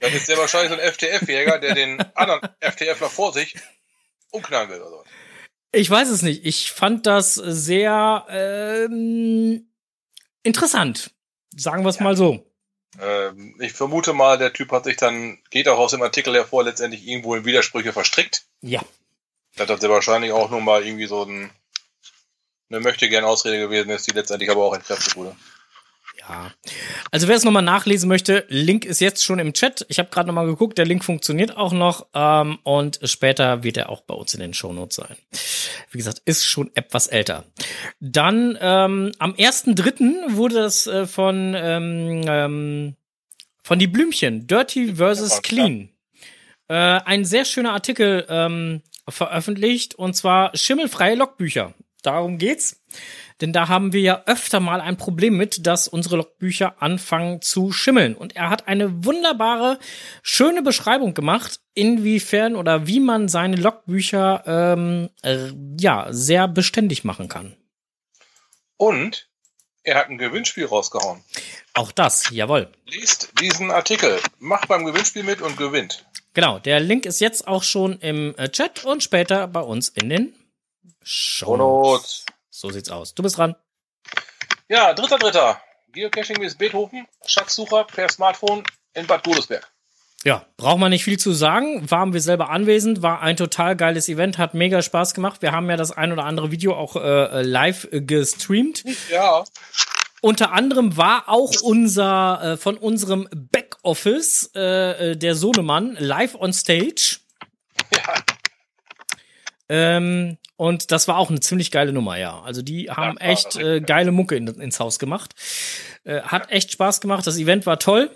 Das ist ja wahrscheinlich so ein FTF-Jäger, der den anderen FTFler vor sich umknallen will oder so. Ich weiß es nicht. Ich fand das sehr ähm, interessant. Sagen wir es ja. mal so. Ähm, ich vermute mal, der Typ hat sich dann, geht auch aus dem Artikel hervor, letztendlich irgendwo in Widersprüche verstrickt. Ja. Das hat ja wahrscheinlich auch nur mal irgendwie so ein, eine möchte gern Ausrede gewesen ist, die letztendlich aber auch entkräftet wurde. Ja. Also wer es nochmal nachlesen möchte, Link ist jetzt schon im Chat. Ich habe gerade nochmal geguckt, der Link funktioniert auch noch ähm, und später wird er auch bei uns in den Shownotes sein. Wie gesagt, ist schon etwas älter. Dann ähm, am 1.3. wurde das äh, von ähm, ähm, von die Blümchen Dirty versus Clean äh, ein sehr schöner Artikel ähm, veröffentlicht und zwar schimmelfreie Logbücher. Darum geht's. Denn da haben wir ja öfter mal ein Problem mit, dass unsere Logbücher anfangen zu schimmeln. Und er hat eine wunderbare, schöne Beschreibung gemacht, inwiefern oder wie man seine Logbücher ähm, äh, ja sehr beständig machen kann. Und er hat ein Gewinnspiel rausgehauen. Auch das, jawohl. Liest diesen Artikel, macht beim Gewinnspiel mit und gewinnt. Genau, der Link ist jetzt auch schon im äh, Chat und später bei uns in den Show Notes. So sieht's aus. Du bist dran. Ja, dritter, dritter. Geocaching bis Beethoven, Schatzsucher per Smartphone in Bad Godesberg. Ja, braucht man nicht viel zu sagen. Waren wir selber anwesend, war ein total geiles Event, hat mega Spaß gemacht. Wir haben ja das ein oder andere Video auch äh, live gestreamt. Ja. Unter anderem war auch unser äh, von unserem Backoffice äh, äh der Sohnemann live on stage. Ja. Ähm, und das war auch eine ziemlich geile Nummer, ja. Also die haben ja, echt äh, geile Mucke in, ins Haus gemacht. Äh, hat echt Spaß gemacht. Das Event war toll.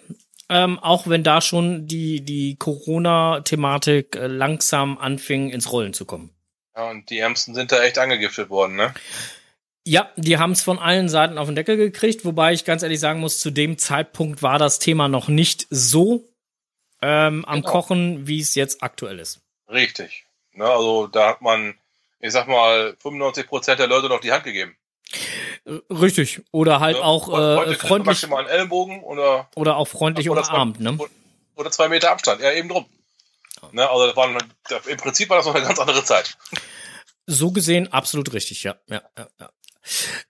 Ähm, auch wenn da schon die, die Corona-Thematik äh, langsam anfing, ins Rollen zu kommen. Ja, und die Ärmsten sind da echt angegiftet worden, ne? Ja, die haben es von allen Seiten auf den Deckel gekriegt, wobei ich ganz ehrlich sagen muss, zu dem Zeitpunkt war das Thema noch nicht so ähm, am Genau. Kochen, wie es jetzt aktuell ist. Richtig. Ne, also da hat man, ich sag mal, 95% der Leute noch die Hand gegeben. Äh, Richtig. Oder halt Ne? auch äh, freundlich Maximal einen Ellenbogen oder, oder auch freundlich oder, zwei, umarmt, ne? oder zwei Meter Abstand. Ja, eben drum. Ne, also das war, im Prinzip war das noch eine ganz andere Zeit. So gesehen absolut richtig, ja. ja, ja, ja.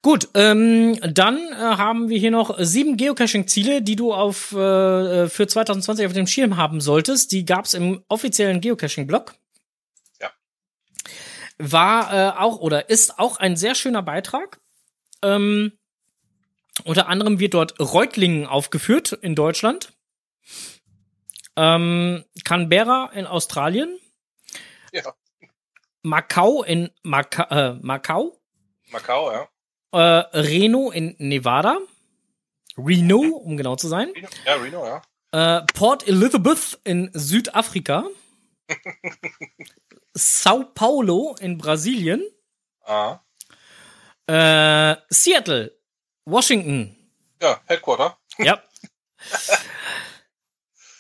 Gut, ähm, dann äh, haben wir hier noch sieben Geocaching-Ziele, die du auf äh, für 2020 auf dem Schirm haben solltest. Die gab's im offiziellen Geocaching-Blog. War äh, auch oder ist auch ein sehr schöner Beitrag. Ähm, unter anderem wird dort Reutlingen aufgeführt in Deutschland. Ähm, Canberra in Australien. Ja. Macau in Maca äh, Macau. Macau, ja. Äh, Reno in Nevada. Reno, um genau zu sein. Reno, ja, Reno, ja. Äh, Port Elizabeth in Südafrika. Sao Paulo in Brasilien. Aha. Äh, Seattle, Washington. Ja, Headquarter. Ja.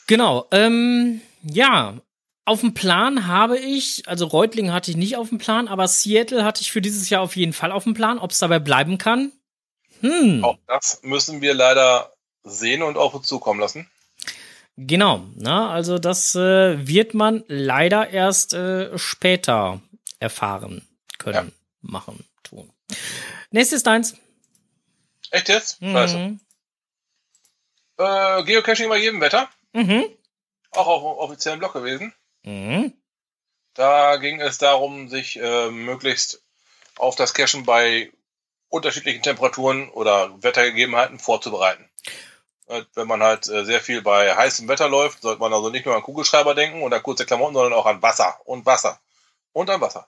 genau. Ähm, ja, auf dem Plan habe ich, also Reutlingen hatte ich nicht auf dem Plan, aber Seattle hatte ich für dieses Jahr auf jeden Fall auf dem Plan. Ob es dabei bleiben kann? Hm. Auch das müssen wir leider sehen und auf uns zukommen lassen. Genau, na, also das äh, wird man leider erst äh, später erfahren können, machen, tun. Nächstes deins. Echt jetzt? Scheiße. Mhm. Äh, Geocaching bei jedem Wetter. Mhm. Auch auf dem offiziellen Blog gewesen. Mhm. Da ging es darum, sich äh, möglichst auf das Cachen bei unterschiedlichen Temperaturen oder Wettergegebenheiten vorzubereiten. Äh, Wenn man halt äh, sehr viel bei heißem Wetter läuft, sollte man also nicht nur an Kugelschreiber denken und an kurze Klamotten, sondern auch an Wasser und Wasser und an Wasser.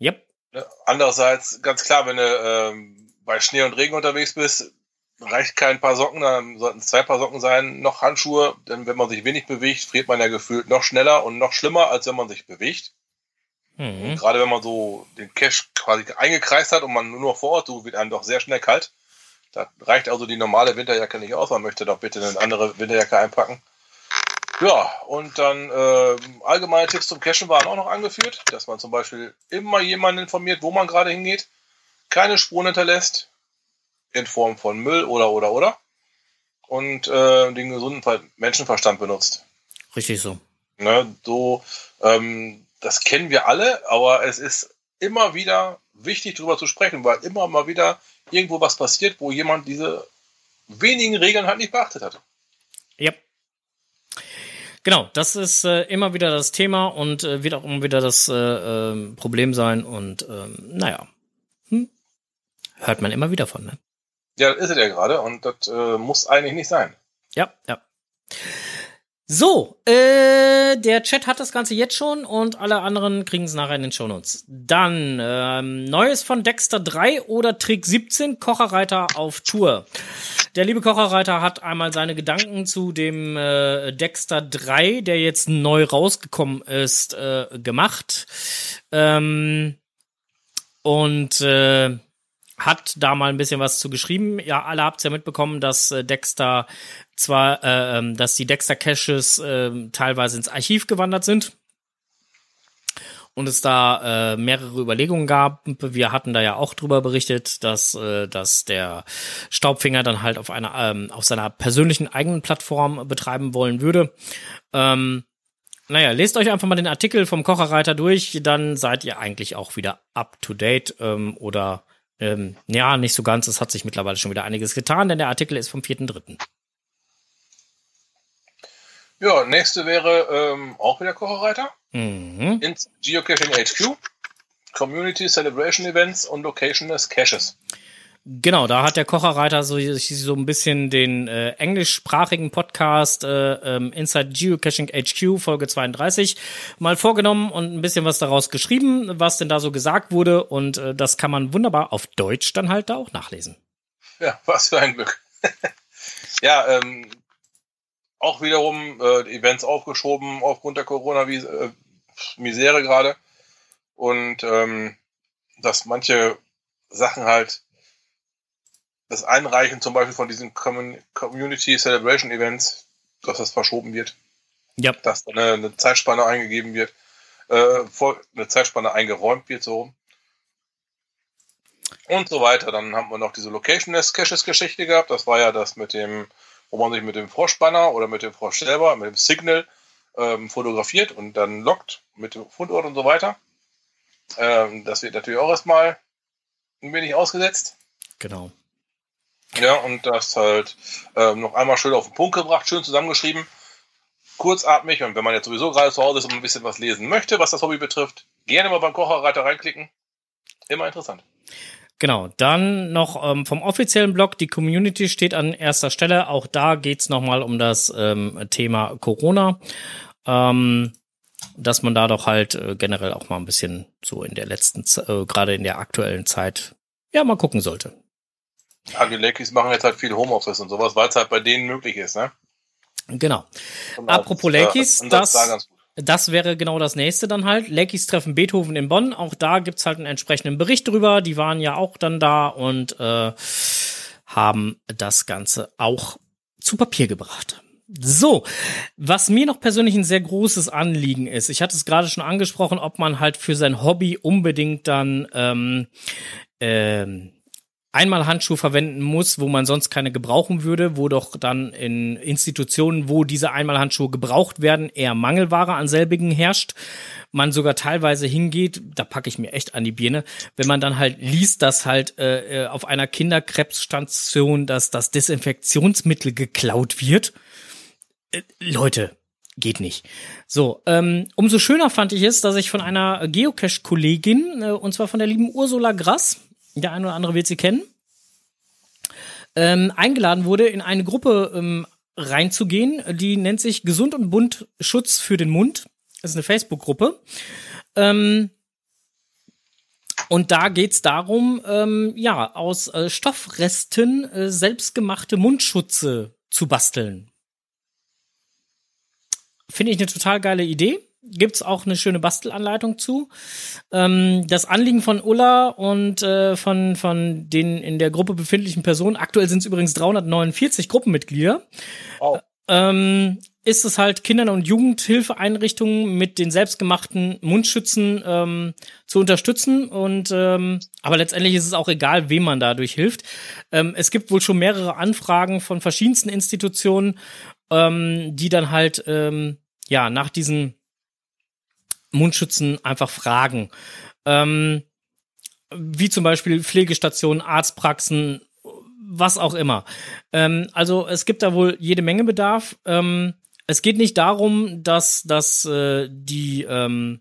Yep. Ne? Andererseits, ganz klar, wenn du ähm, bei Schnee und Regen unterwegs bist, reicht kein paar Socken, dann sollten es zwei Paar Socken sein, noch Handschuhe, denn wenn man sich wenig bewegt, friert man ja gefühlt noch schneller und noch schlimmer, als wenn man sich bewegt. Mhm. Gerade wenn man so den Cache quasi eingekreist hat und man nur noch vor Ort, so wird einem doch sehr schnell kalt. Da reicht also die normale Winterjacke nicht aus, man möchte doch bitte eine andere Winterjacke einpacken. Ja, und dann äh, allgemeine Tipps zum Cachen waren auch noch angeführt, dass man zum Beispiel immer jemanden informiert, wo man gerade hingeht, keine Spuren hinterlässt, in Form von Müll oder oder oder und äh, den gesunden Ver- Menschenverstand benutzt. Richtig so. Ne, so, ähm, das kennen wir alle, aber es ist immer wieder wichtig, darüber zu sprechen, weil immer mal wieder irgendwo was passiert, wo jemand diese wenigen Regeln halt nicht beachtet hat. Yep. Genau, das ist äh, immer wieder das Thema und äh, wird auch immer wieder das äh, ähm, Problem sein und ähm, naja, hm? hört man immer wieder von, ne? Ja, das ist es ja gerade und das äh, muss eigentlich nicht sein. Ja, ja. So, äh, der Chat hat das Ganze jetzt schon und alle anderen kriegen es nachher in den Shownotes. Dann ähm, Neues von Dexter 3 oder Trick 17, Kocherreiter auf Tour. Der liebe Kocherreiter hat einmal seine Gedanken zu dem äh, Dexter 3, der jetzt neu rausgekommen ist, äh, gemacht. Ähm, und äh, hat da mal ein bisschen was zu geschrieben. Ja, alle habt's ja mitbekommen, dass äh, Dexter zwar, äh, ähm, dass die Dexter Caches äh, teilweise ins Archiv gewandert sind und es da äh, mehrere Überlegungen gab. Wir hatten da ja auch drüber berichtet, dass, äh, dass der Staubfinger dann halt auf einer ähm, auf seiner persönlichen eigenen Plattform betreiben wollen würde. Ähm, naja, lest euch einfach mal den Artikel vom Kocherreiter durch, dann seid ihr eigentlich auch wieder up to date ähm, oder ähm, ja, nicht so ganz. Es hat sich mittlerweile schon wieder einiges getan, denn der Artikel ist vom 4.3. Ja, nächste wäre ähm, auch wieder Kocherreiter. Mhm. ins Geocaching HQ, Community Celebration Events und Locationless Caches. Genau, da hat der Kocherreiter so, so ein bisschen den äh, englischsprachigen Podcast äh, ähm, Inside Geocaching HQ Folge 32 mal vorgenommen und ein bisschen was daraus geschrieben, was denn da so gesagt wurde und äh, das kann man wunderbar auf Deutsch dann halt da auch nachlesen. Ja, was für ein Glück. (laughs) ja, ähm, auch wiederum äh, Events aufgeschoben aufgrund der Corona-Misere gerade. und ähm, dass manche Sachen halt das Einreichen zum Beispiel von diesen Community Celebration Events, dass das verschoben wird. Ja. Dass da eine, eine Zeitspanne eingegeben wird, äh, eine Zeitspanne eingeräumt wird, so und so weiter. Dann haben wir noch diese Location Caches Geschichte gehabt. Das war ja das mit dem, wo man sich mit dem Froschbanner oder mit dem Frosch selber, mit dem Signal ähm, fotografiert und dann lockt mit dem Fundort und so weiter. Ähm, das wird natürlich auch erstmal ein wenig ausgesetzt. Genau. Ja, und das halt ähm, noch einmal schön auf den Punkt gebracht, schön zusammengeschrieben, kurzatmig. Und wenn man jetzt sowieso gerade zu Hause ist und ein bisschen was lesen möchte, was das Hobby betrifft, gerne mal beim Kocherreiter reinklicken. Immer interessant. Genau, dann noch ähm, vom offiziellen Blog, die Community steht an erster Stelle. Auch da geht's nochmal um das ähm, Thema Corona. Ähm, dass man da doch halt äh, generell auch mal ein bisschen so in der letzten, äh, gerade in der aktuellen Zeit, ja, mal gucken sollte. Lakers machen jetzt halt viel Homeoffice und sowas, weil es halt bei denen möglich ist, ne? Genau. Apropos Lakers, das, das, das wäre genau das nächste dann halt. Lakers treffen Beethoven in Bonn. Auch da gibt's halt einen entsprechenden Bericht drüber. Die waren ja auch dann da und äh, haben das Ganze auch zu Papier gebracht. So, was mir noch persönlich ein sehr großes Anliegen ist, ich hatte es gerade schon angesprochen, ob man halt für sein Hobby unbedingt dann ähm, ähm, einmal Handschuhe verwenden muss, wo man sonst keine gebrauchen würde, wo doch dann in Institutionen, wo diese Einmalhandschuhe gebraucht werden, eher Mangelware an selbigen herrscht. Man sogar teilweise hingeht, da packe ich mir echt an die Birne, wenn man dann halt liest, dass halt äh, äh auf einer Kinderkrebsstation dass das Desinfektionsmittel geklaut wird. Äh, Leute, geht nicht. So, ähm, umso schöner fand ich es, dass ich von einer Geocache-Kollegin, äh, und zwar von der lieben Ursula Grass, der eine oder andere wird sie kennen, ähm, eingeladen wurde, in eine Gruppe ähm, reinzugehen. Die nennt sich Gesund und Bunt Schutz für den Mund. Das ist eine Facebook-Gruppe. Ähm, und da geht's darum, ähm, ja, aus äh, Stoffresten äh, selbstgemachte Mundschutze zu basteln. Finde ich eine total geile Idee gibt's auch eine schöne Bastelanleitung zu. Ähm, das Anliegen von Ulla und äh, von, von den in der Gruppe befindlichen Personen, aktuell sind es übrigens 349 Gruppenmitglieder, wow. ähm, ist es halt Kindern und Jugendhilfeeinrichtungen mit den selbstgemachten Mundschützen ähm, zu unterstützen. Und ähm, aber letztendlich ist es auch egal, wem man dadurch hilft. Ähm, es gibt wohl schon mehrere Anfragen von verschiedensten Institutionen, ähm, die dann halt ähm, ja nach diesen Mundschützen einfach fragen. Ähm, wie zum Beispiel Pflegestationen, Arztpraxen, was auch immer. Ähm, also es gibt da wohl jede Menge Bedarf. Ähm, es geht nicht darum, dass, dass äh, die, ähm,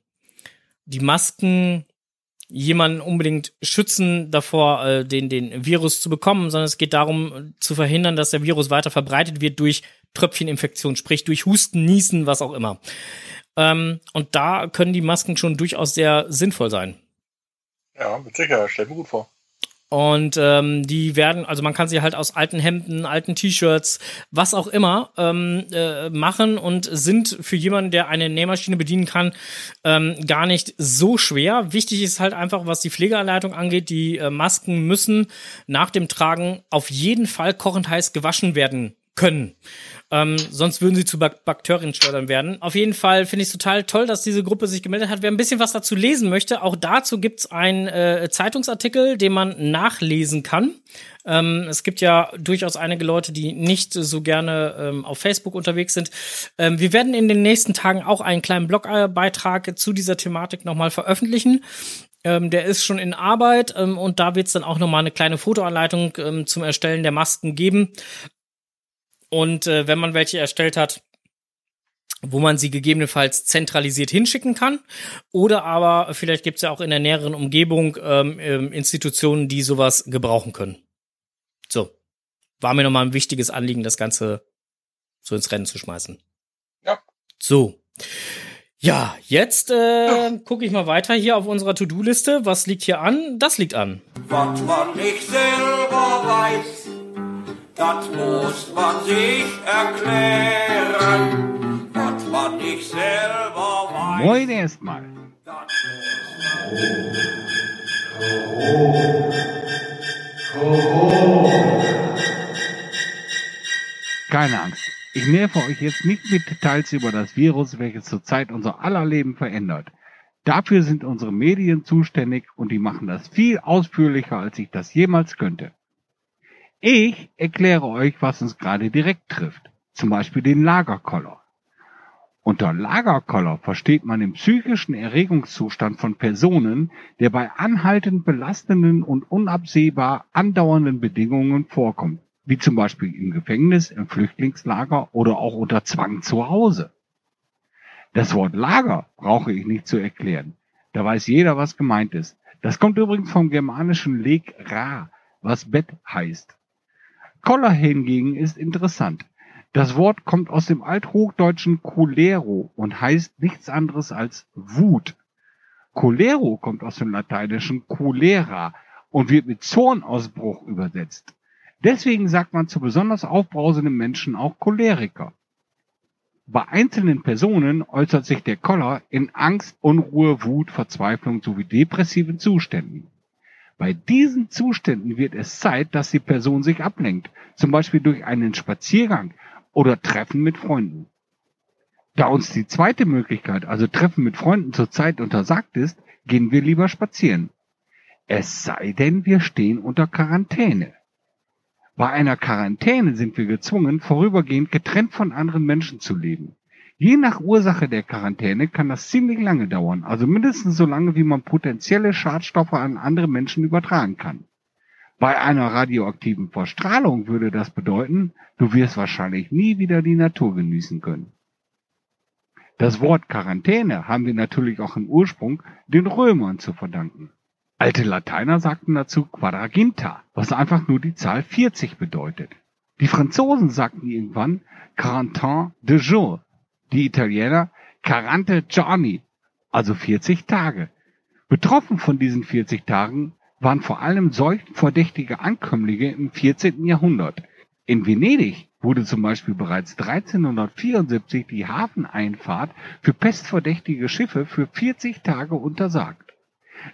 die Masken jemanden unbedingt schützen davor, äh, den, den Virus zu bekommen, sondern es geht darum, zu verhindern, dass der Virus weiter verbreitet wird durch Tröpfcheninfektion, sprich durch Husten, Niesen, was auch immer. Ähm, und da können die Masken schon durchaus sehr sinnvoll sein. Ja, mit Sicherheit, stell mir gut vor. Und ähm, die werden, also man kann sie halt aus alten Hemden, alten T-Shirts, was auch immer ähm, äh, machen und sind für jemanden, der eine Nähmaschine bedienen kann, ähm, gar nicht so schwer. Wichtig ist halt einfach, was die Pflegeanleitung angeht, die äh, Masken müssen nach dem Tragen auf jeden Fall kochend heiß gewaschen werden können. Ähm, sonst würden sie zu Bak Bakterienschleudern werden. Auf jeden Fall finde ich es total toll, dass diese Gruppe sich gemeldet hat. Wer ein bisschen was dazu lesen möchte, auch dazu gibt's einen äh, Zeitungsartikel, den man nachlesen kann. Ähm, es gibt ja durchaus einige Leute, die nicht so gerne ähm, auf Facebook unterwegs sind. Ähm, wir werden in den nächsten Tagen auch einen kleinen Blogbeitrag zu dieser Thematik nochmal veröffentlichen. Ähm, der ist schon in Arbeit ähm, und da wird es dann auch nochmal eine kleine Fotoanleitung ähm, zum Erstellen der Masken geben. Und äh, wenn man welche erstellt hat, wo man sie gegebenenfalls zentralisiert hinschicken kann. Oder aber vielleicht gibt es ja auch in der näheren Umgebung ähm, ähm, Institutionen, die sowas gebrauchen können. So. War mir nochmal ein wichtiges Anliegen, das Ganze so ins Rennen zu schmeißen. Ja. So. Ja, jetzt äh, gucke ich mal weiter hier auf unserer To-Do-Liste. Was liegt hier an? Das liegt an. Was man nicht selber weiß das muss man sich erklären, was man nicht selber weiß. Moin erstmal. Keine Angst. Ich nerve euch jetzt nicht mit Details über das Virus, welches zurzeit unser aller Leben verändert. Dafür sind unsere Medien zuständig und die machen das viel ausführlicher, als ich das jemals könnte. Ich erkläre euch, was uns gerade direkt trifft. Zum Beispiel den Lagerkoller. Unter Lagerkoller versteht man den psychischen Erregungszustand von Personen, der bei anhaltend belastenden und unabsehbar andauernden Bedingungen vorkommt wie zum Beispiel im Gefängnis, im Flüchtlingslager oder auch unter Zwang zu Hause. Das Wort Lager brauche ich nicht zu erklären. Da weiß jeder, was gemeint ist. Das kommt übrigens vom germanischen leg ra, was Bett heißt. Koller hingegen ist interessant. Das Wort kommt aus dem althochdeutschen Cholero und heißt nichts anderes als Wut. Cholero kommt aus dem lateinischen Cholera und wird mit Zornausbruch übersetzt. Deswegen sagt man zu besonders aufbrausenden Menschen auch Choleriker. Bei einzelnen Personen äußert sich der Koller in Angst, Unruhe, Wut, Verzweiflung sowie depressiven Zuständen. Bei diesen Zuständen wird es Zeit, dass die Person sich ablenkt, zum Beispiel durch einen Spaziergang oder Treffen mit Freunden. Da uns die zweite Möglichkeit, also Treffen mit Freunden zurzeit untersagt ist, gehen wir lieber spazieren. Es sei denn, wir stehen unter Quarantäne. Bei einer Quarantäne sind wir gezwungen, vorübergehend getrennt von anderen Menschen zu leben. Je nach Ursache der Quarantäne kann das ziemlich lange dauern, also mindestens so lange, wie man potenzielle Schadstoffe an andere Menschen übertragen kann. Bei einer radioaktiven Verstrahlung würde das bedeuten, du wirst wahrscheinlich nie wieder die Natur genießen können. Das Wort Quarantäne haben wir natürlich auch im Ursprung den Römern zu verdanken. Alte Lateiner sagten dazu Quadraginta, was einfach nur die Zahl 40 bedeutet. Die Franzosen sagten irgendwann Quarantin de jour, die Italiener Quarante giorni, also 40 Tage. Betroffen von diesen 40 Tagen waren vor allem seuchenverdächtige Ankömmlinge im 14. Jahrhundert. In Venedig wurde zum Beispiel bereits 1374 die Hafeneinfahrt für pestverdächtige Schiffe für 40 Tage untersagt.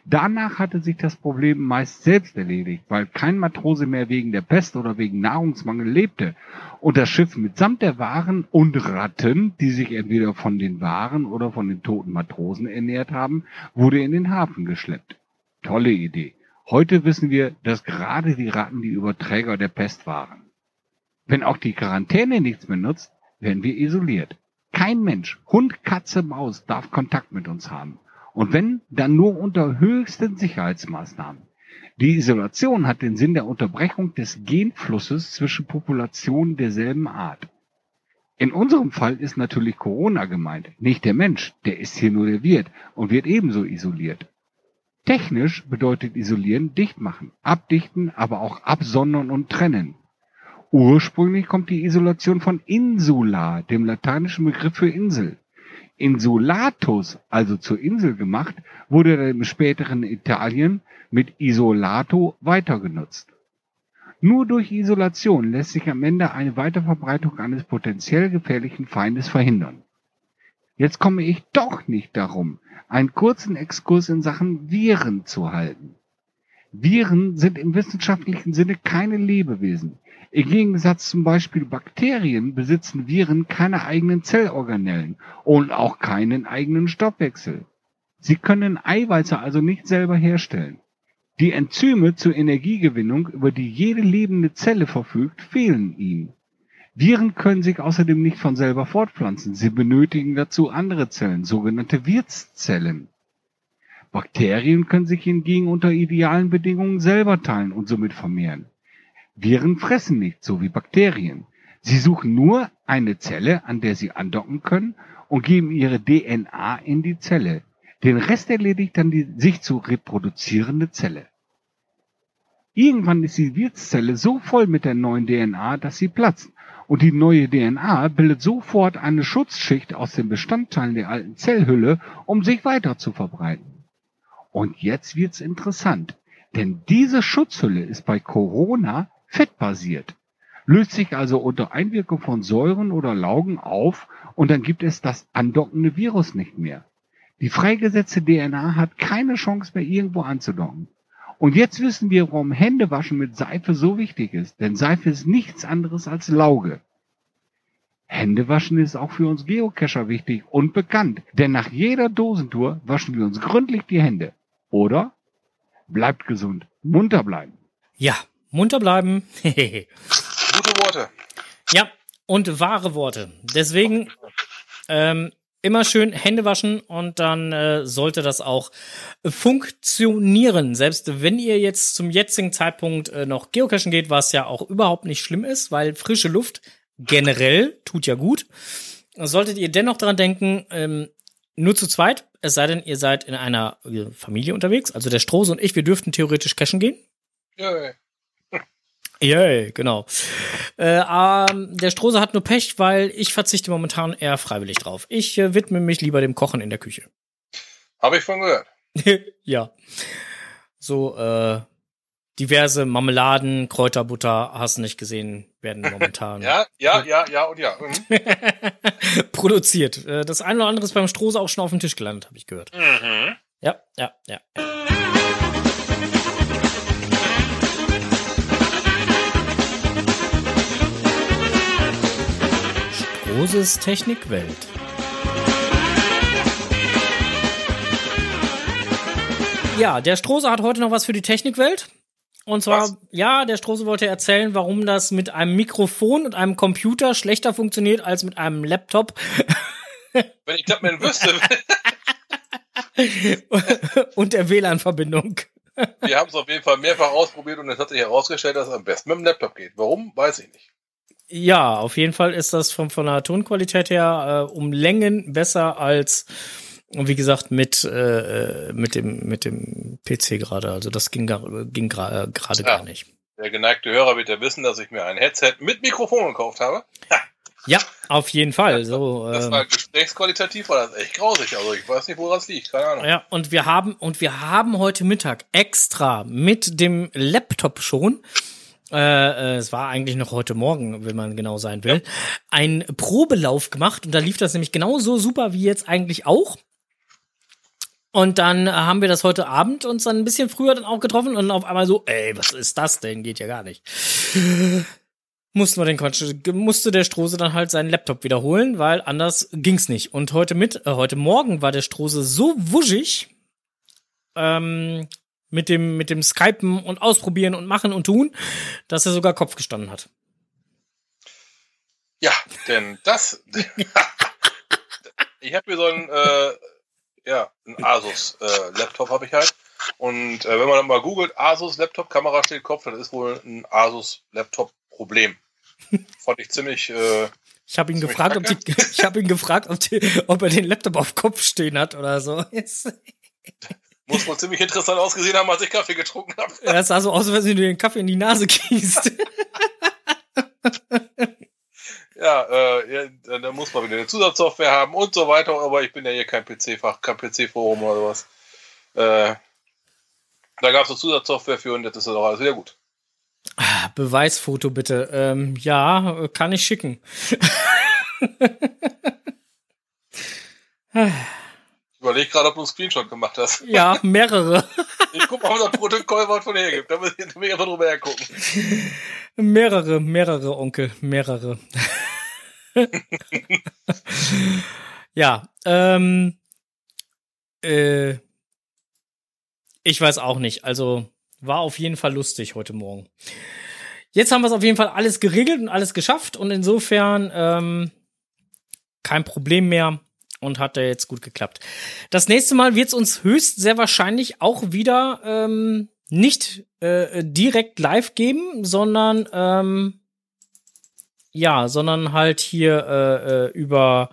Danach hatte sich das Problem meist selbst erledigt, weil kein Matrose mehr wegen der Pest oder wegen Nahrungsmangel lebte und das Schiff mitsamt der Waren und Ratten, die sich entweder von den Waren oder von den toten Matrosen ernährt haben, wurde in den Hafen geschleppt. Tolle Idee. Heute wissen wir, dass gerade die Ratten die Überträger der Pest waren. Wenn auch die Quarantäne nichts mehr nutzt, werden wir isoliert. Kein Mensch, Hund, Katze, Maus darf Kontakt mit uns haben. Und wenn, dann nur unter höchsten Sicherheitsmaßnahmen. Die Isolation hat den Sinn der Unterbrechung des Genflusses zwischen Populationen derselben Art. In unserem Fall ist natürlich Corona gemeint, nicht der Mensch, der ist hier nur der Wirt und wird ebenso isoliert. Technisch bedeutet isolieren dicht machen, abdichten, aber auch absondern und trennen. Ursprünglich kommt die Isolation von insula, dem lateinischen Begriff für Insel. Insulatus, also zur Insel gemacht, wurde dann im späteren Italien mit isolato weitergenutzt. Nur durch Isolation lässt sich am Ende eine Weiterverbreitung eines potenziell gefährlichen Feindes verhindern. Jetzt komme ich doch nicht darum, einen kurzen Exkurs in Sachen Viren zu halten. Viren sind im wissenschaftlichen Sinne keine Lebewesen. Im Gegensatz zum Beispiel Bakterien besitzen Viren keine eigenen Zellorganellen und auch keinen eigenen Stoffwechsel. Sie können Eiweiße also nicht selber herstellen. Die Enzyme zur Energiegewinnung, über die jede lebende Zelle verfügt, fehlen ihnen. Viren können sich außerdem nicht von selber fortpflanzen. Sie benötigen dazu andere Zellen, sogenannte Wirtszellen. Bakterien können sich hingegen unter idealen Bedingungen selber teilen und somit vermehren. Viren fressen nicht, so wie Bakterien. Sie suchen nur eine Zelle, an der sie andocken können und geben ihre DNA in die Zelle. Den Rest erledigt dann die sich zu reproduzierende Zelle. Irgendwann ist die Wirtszelle so voll mit der neuen DNA, dass sie platzt. Und die neue DNA bildet sofort eine Schutzschicht aus den Bestandteilen der alten Zellhülle, um sich weiter zu verbreiten. Und jetzt wird's interessant, denn diese Schutzhülle ist bei Corona fettbasiert, löst sich also unter Einwirkung von Säuren oder Laugen auf und dann gibt es das andockende Virus nicht mehr. Die freigesetzte DNA hat keine Chance mehr irgendwo anzudocken. Und jetzt wissen wir, warum Händewaschen mit Seife so wichtig ist. Denn Seife ist nichts anderes als Lauge. Händewaschen ist auch für uns Geocacher wichtig und bekannt. Denn nach jeder Dosentour waschen wir uns gründlich die Hände. Oder? Bleibt gesund. Munter bleiben. Ja, munter bleiben. (laughs) Gute Worte. ja, und wahre Worte. Deswegen ähm, immer schön Hände waschen und dann äh, sollte das auch funktionieren. Selbst wenn ihr jetzt zum jetzigen Zeitpunkt äh, noch geocachen geht, was ja auch überhaupt nicht schlimm ist, weil frische Luft generell tut ja gut. Solltet ihr dennoch daran denken, ähm, nur zu zweit, es sei denn, ihr seid in einer äh, Familie unterwegs, also der Strose und ich, wir dürften theoretisch cashen gehen. Yay. Yay, genau. Äh, ähm, der Strose hat nur Pech, weil ich verzichte momentan eher freiwillig drauf. Ich äh, widme mich lieber dem Kochen in der Küche. Habe ich von gehört. (laughs) ja. So, äh, diverse Marmeladen, Kräuterbutter, hast du nicht gesehen, werden (laughs) momentan Ja, ja, (laughs) ja, ja und ja. Mhm. produziert. Äh, das eine oder andere ist beim Strose auch schon auf dem Tisch gelandet, habe ich gehört. Mhm. Ja, ja, ja. Stroses Technikwelt. Ja, der Strose hat heute noch was für die Technikwelt. Und zwar, Was? ja, der Strose wollte erzählen, warum das mit einem Mikrofon und einem Computer schlechter funktioniert als mit einem Laptop. (laughs) Wenn ich das mal wüsste, (laughs) und der WLAN-Verbindung. wir haben es auf jeden Fall mehrfach ausprobiert und es hat sich herausgestellt, dass es am besten mit dem Laptop geht. Warum, weiß ich nicht. Ja, auf jeden Fall ist das von, von der Tonqualität her äh, um Längen besser als, wie gesagt, mit, äh, äh, mit, dem, mit dem PC gerade. Also das ging, gar- ging gra- äh, gerade Ja. gar nicht. Der geneigte Hörer wird ja wissen, dass ich mir ein Headset mit Mikrofon gekauft habe. Ja, auf jeden Fall. So, Das ähm, war gesprächsqualitativ, war das echt grausig. Also ich weiß nicht, woran es liegt. Keine Ahnung. Ja, und wir haben und wir haben heute Mittag extra mit dem Laptop schon. Äh, äh, es war eigentlich noch heute Morgen, wenn man genau sein will, ein Probelauf gemacht und da lief das nämlich genauso super wie jetzt eigentlich auch. Und dann haben wir das heute Abend uns dann ein bisschen früher dann auch getroffen und auf einmal so, ey, was ist das denn? Geht ja gar nicht. Mussten wir den Quatsch, musste der Strose dann halt seinen Laptop wiederholen, weil anders ging's nicht. Und heute mit, äh, heute Morgen war der Strose so wuschig, ähm, mit dem, mit dem Skypen und Ausprobieren und Machen und Tun, dass er sogar Kopf gestanden hat. Ja, denn das. (laughs) ich habe hier so ein, äh, ja, ein Asus äh, Laptop habe ich halt. Und äh, wenn man dann mal googelt, Asus Laptop, Kamera steht Kopf, das ist wohl ein Asus Laptop Problem. Fand ich ziemlich. Äh, Ich habe ihn gefragt, ob, die, (laughs) ich habe ihn gefragt, ob, die, ob er den Laptop auf Kopf stehen hat oder so. (laughs) Muss wohl ziemlich interessant ausgesehen haben, als ich Kaffee getrunken habe. es sah so aus, als wenn du den Kaffee in die Nase gießt. (laughs) Ja, äh, ja, dann muss man wieder eine Zusatzsoftware haben und so weiter, aber ich bin ja hier kein PC-Fach, kein PC-Forum oder sowas. Äh, da gab es eine Zusatzsoftware für und jetzt ist das auch alles wieder gut. Ah, Beweisfoto bitte. Ähm, ja, kann ich schicken. (laughs) Überlege gerade, ob du einen Screenshot gemacht hast. Ja, mehrere. Ich gucke mal, ob das Protokoll was von hergibt. Da muss ich einfach drüber hergucken. Mehrere, mehrere Onkel, mehrere. ja, ähm, äh, ich weiß auch nicht. Also war auf jeden Fall lustig heute Morgen. Jetzt haben wir es auf jeden Fall alles geregelt und alles geschafft und insofern ähm, kein Problem mehr und hat ja jetzt gut geklappt. Das nächste Mal wird es uns höchst sehr wahrscheinlich auch wieder ähm, nicht äh, direkt live geben, sondern ähm, ja, sondern halt hier äh, äh, über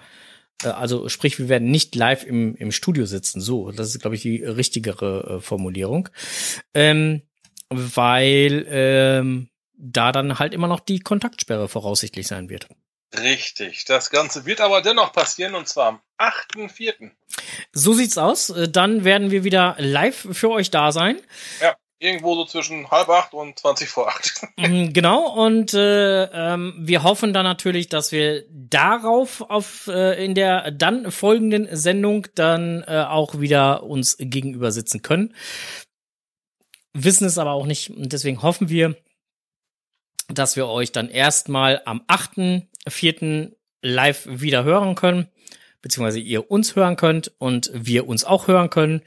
äh, also sprich, wir werden nicht live im, im Studio sitzen. So, das ist, glaube ich, die richtigere äh, Formulierung. Ähm, weil ähm, da dann halt immer noch die Kontaktsperre voraussichtlich sein wird. Richtig. Das Ganze wird aber dennoch passieren und zwar am 8.4. So sieht's aus. Äh, Dann werden wir wieder live für euch da sein. Ja. irgendwo so zwischen halb acht und 20 vor acht. (laughs) Mhm, Genau, und äh, ähm, wir hoffen dann natürlich, dass wir darauf auf äh, in der dann folgenden Sendung dann äh, auch wieder uns gegenüber sitzen können. Wissen es aber auch nicht und deswegen hoffen wir, dass wir euch dann erstmal am 8.4. live wieder hören können, beziehungsweise ihr uns hören könnt und wir uns auch hören können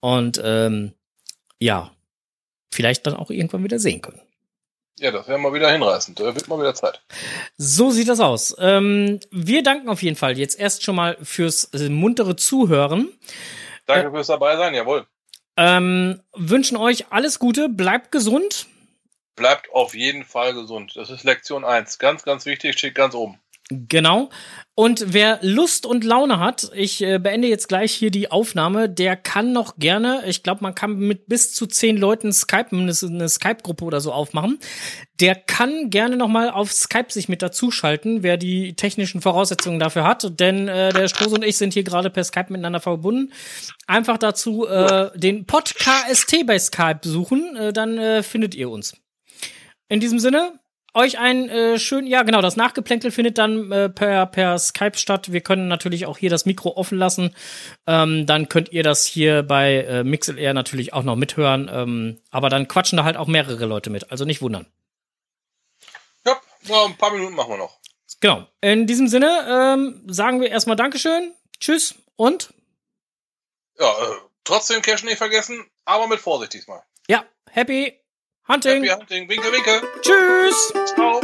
und ähm, ja, vielleicht dann auch irgendwann wieder sehen können. Ja, das wäre mal wieder hinreißend. Da wird mal wieder Zeit. So sieht das aus. Ähm, wir danken auf jeden Fall jetzt erst schon mal fürs äh, muntere Zuhören. Danke fürs dabei sein, jawohl. Ähm, wünschen euch alles Gute, bleibt gesund. Bleibt auf jeden Fall gesund. Das ist Lektion 1. Ganz, ganz wichtig, steht ganz oben. Genau. Und wer Lust und Laune hat, ich äh, beende jetzt gleich hier die Aufnahme, der kann noch gerne, ich glaube, man kann mit bis zu zehn Leuten Skype, eine, eine Skype-Gruppe oder so aufmachen. Der kann gerne noch mal auf Skype sich mit dazuschalten, wer die technischen Voraussetzungen dafür hat. Denn äh, der Stroß und ich sind hier gerade per Skype miteinander verbunden. Einfach dazu äh, den Podcast bei Skype suchen, äh, dann äh, findet ihr uns. In diesem Sinne, euch ein äh, schön, ja genau, das Nachgeplänkel findet dann äh, per, per Skype statt. Wir können natürlich auch hier das Mikro offen lassen. Ähm, dann könnt ihr das hier bei äh, MixLR natürlich auch noch mithören. Ähm, aber dann quatschen da halt auch mehrere Leute mit, also nicht wundern. Ja, noch ein paar Minuten machen wir noch. Genau. In diesem Sinne ähm, sagen wir erstmal Dankeschön, Tschüss und Ja, äh, trotzdem Cash nicht vergessen, aber mit Vorsicht diesmal. ja, happy hunting. Happy Hunting, winke, winke. Tschüss. Ciao.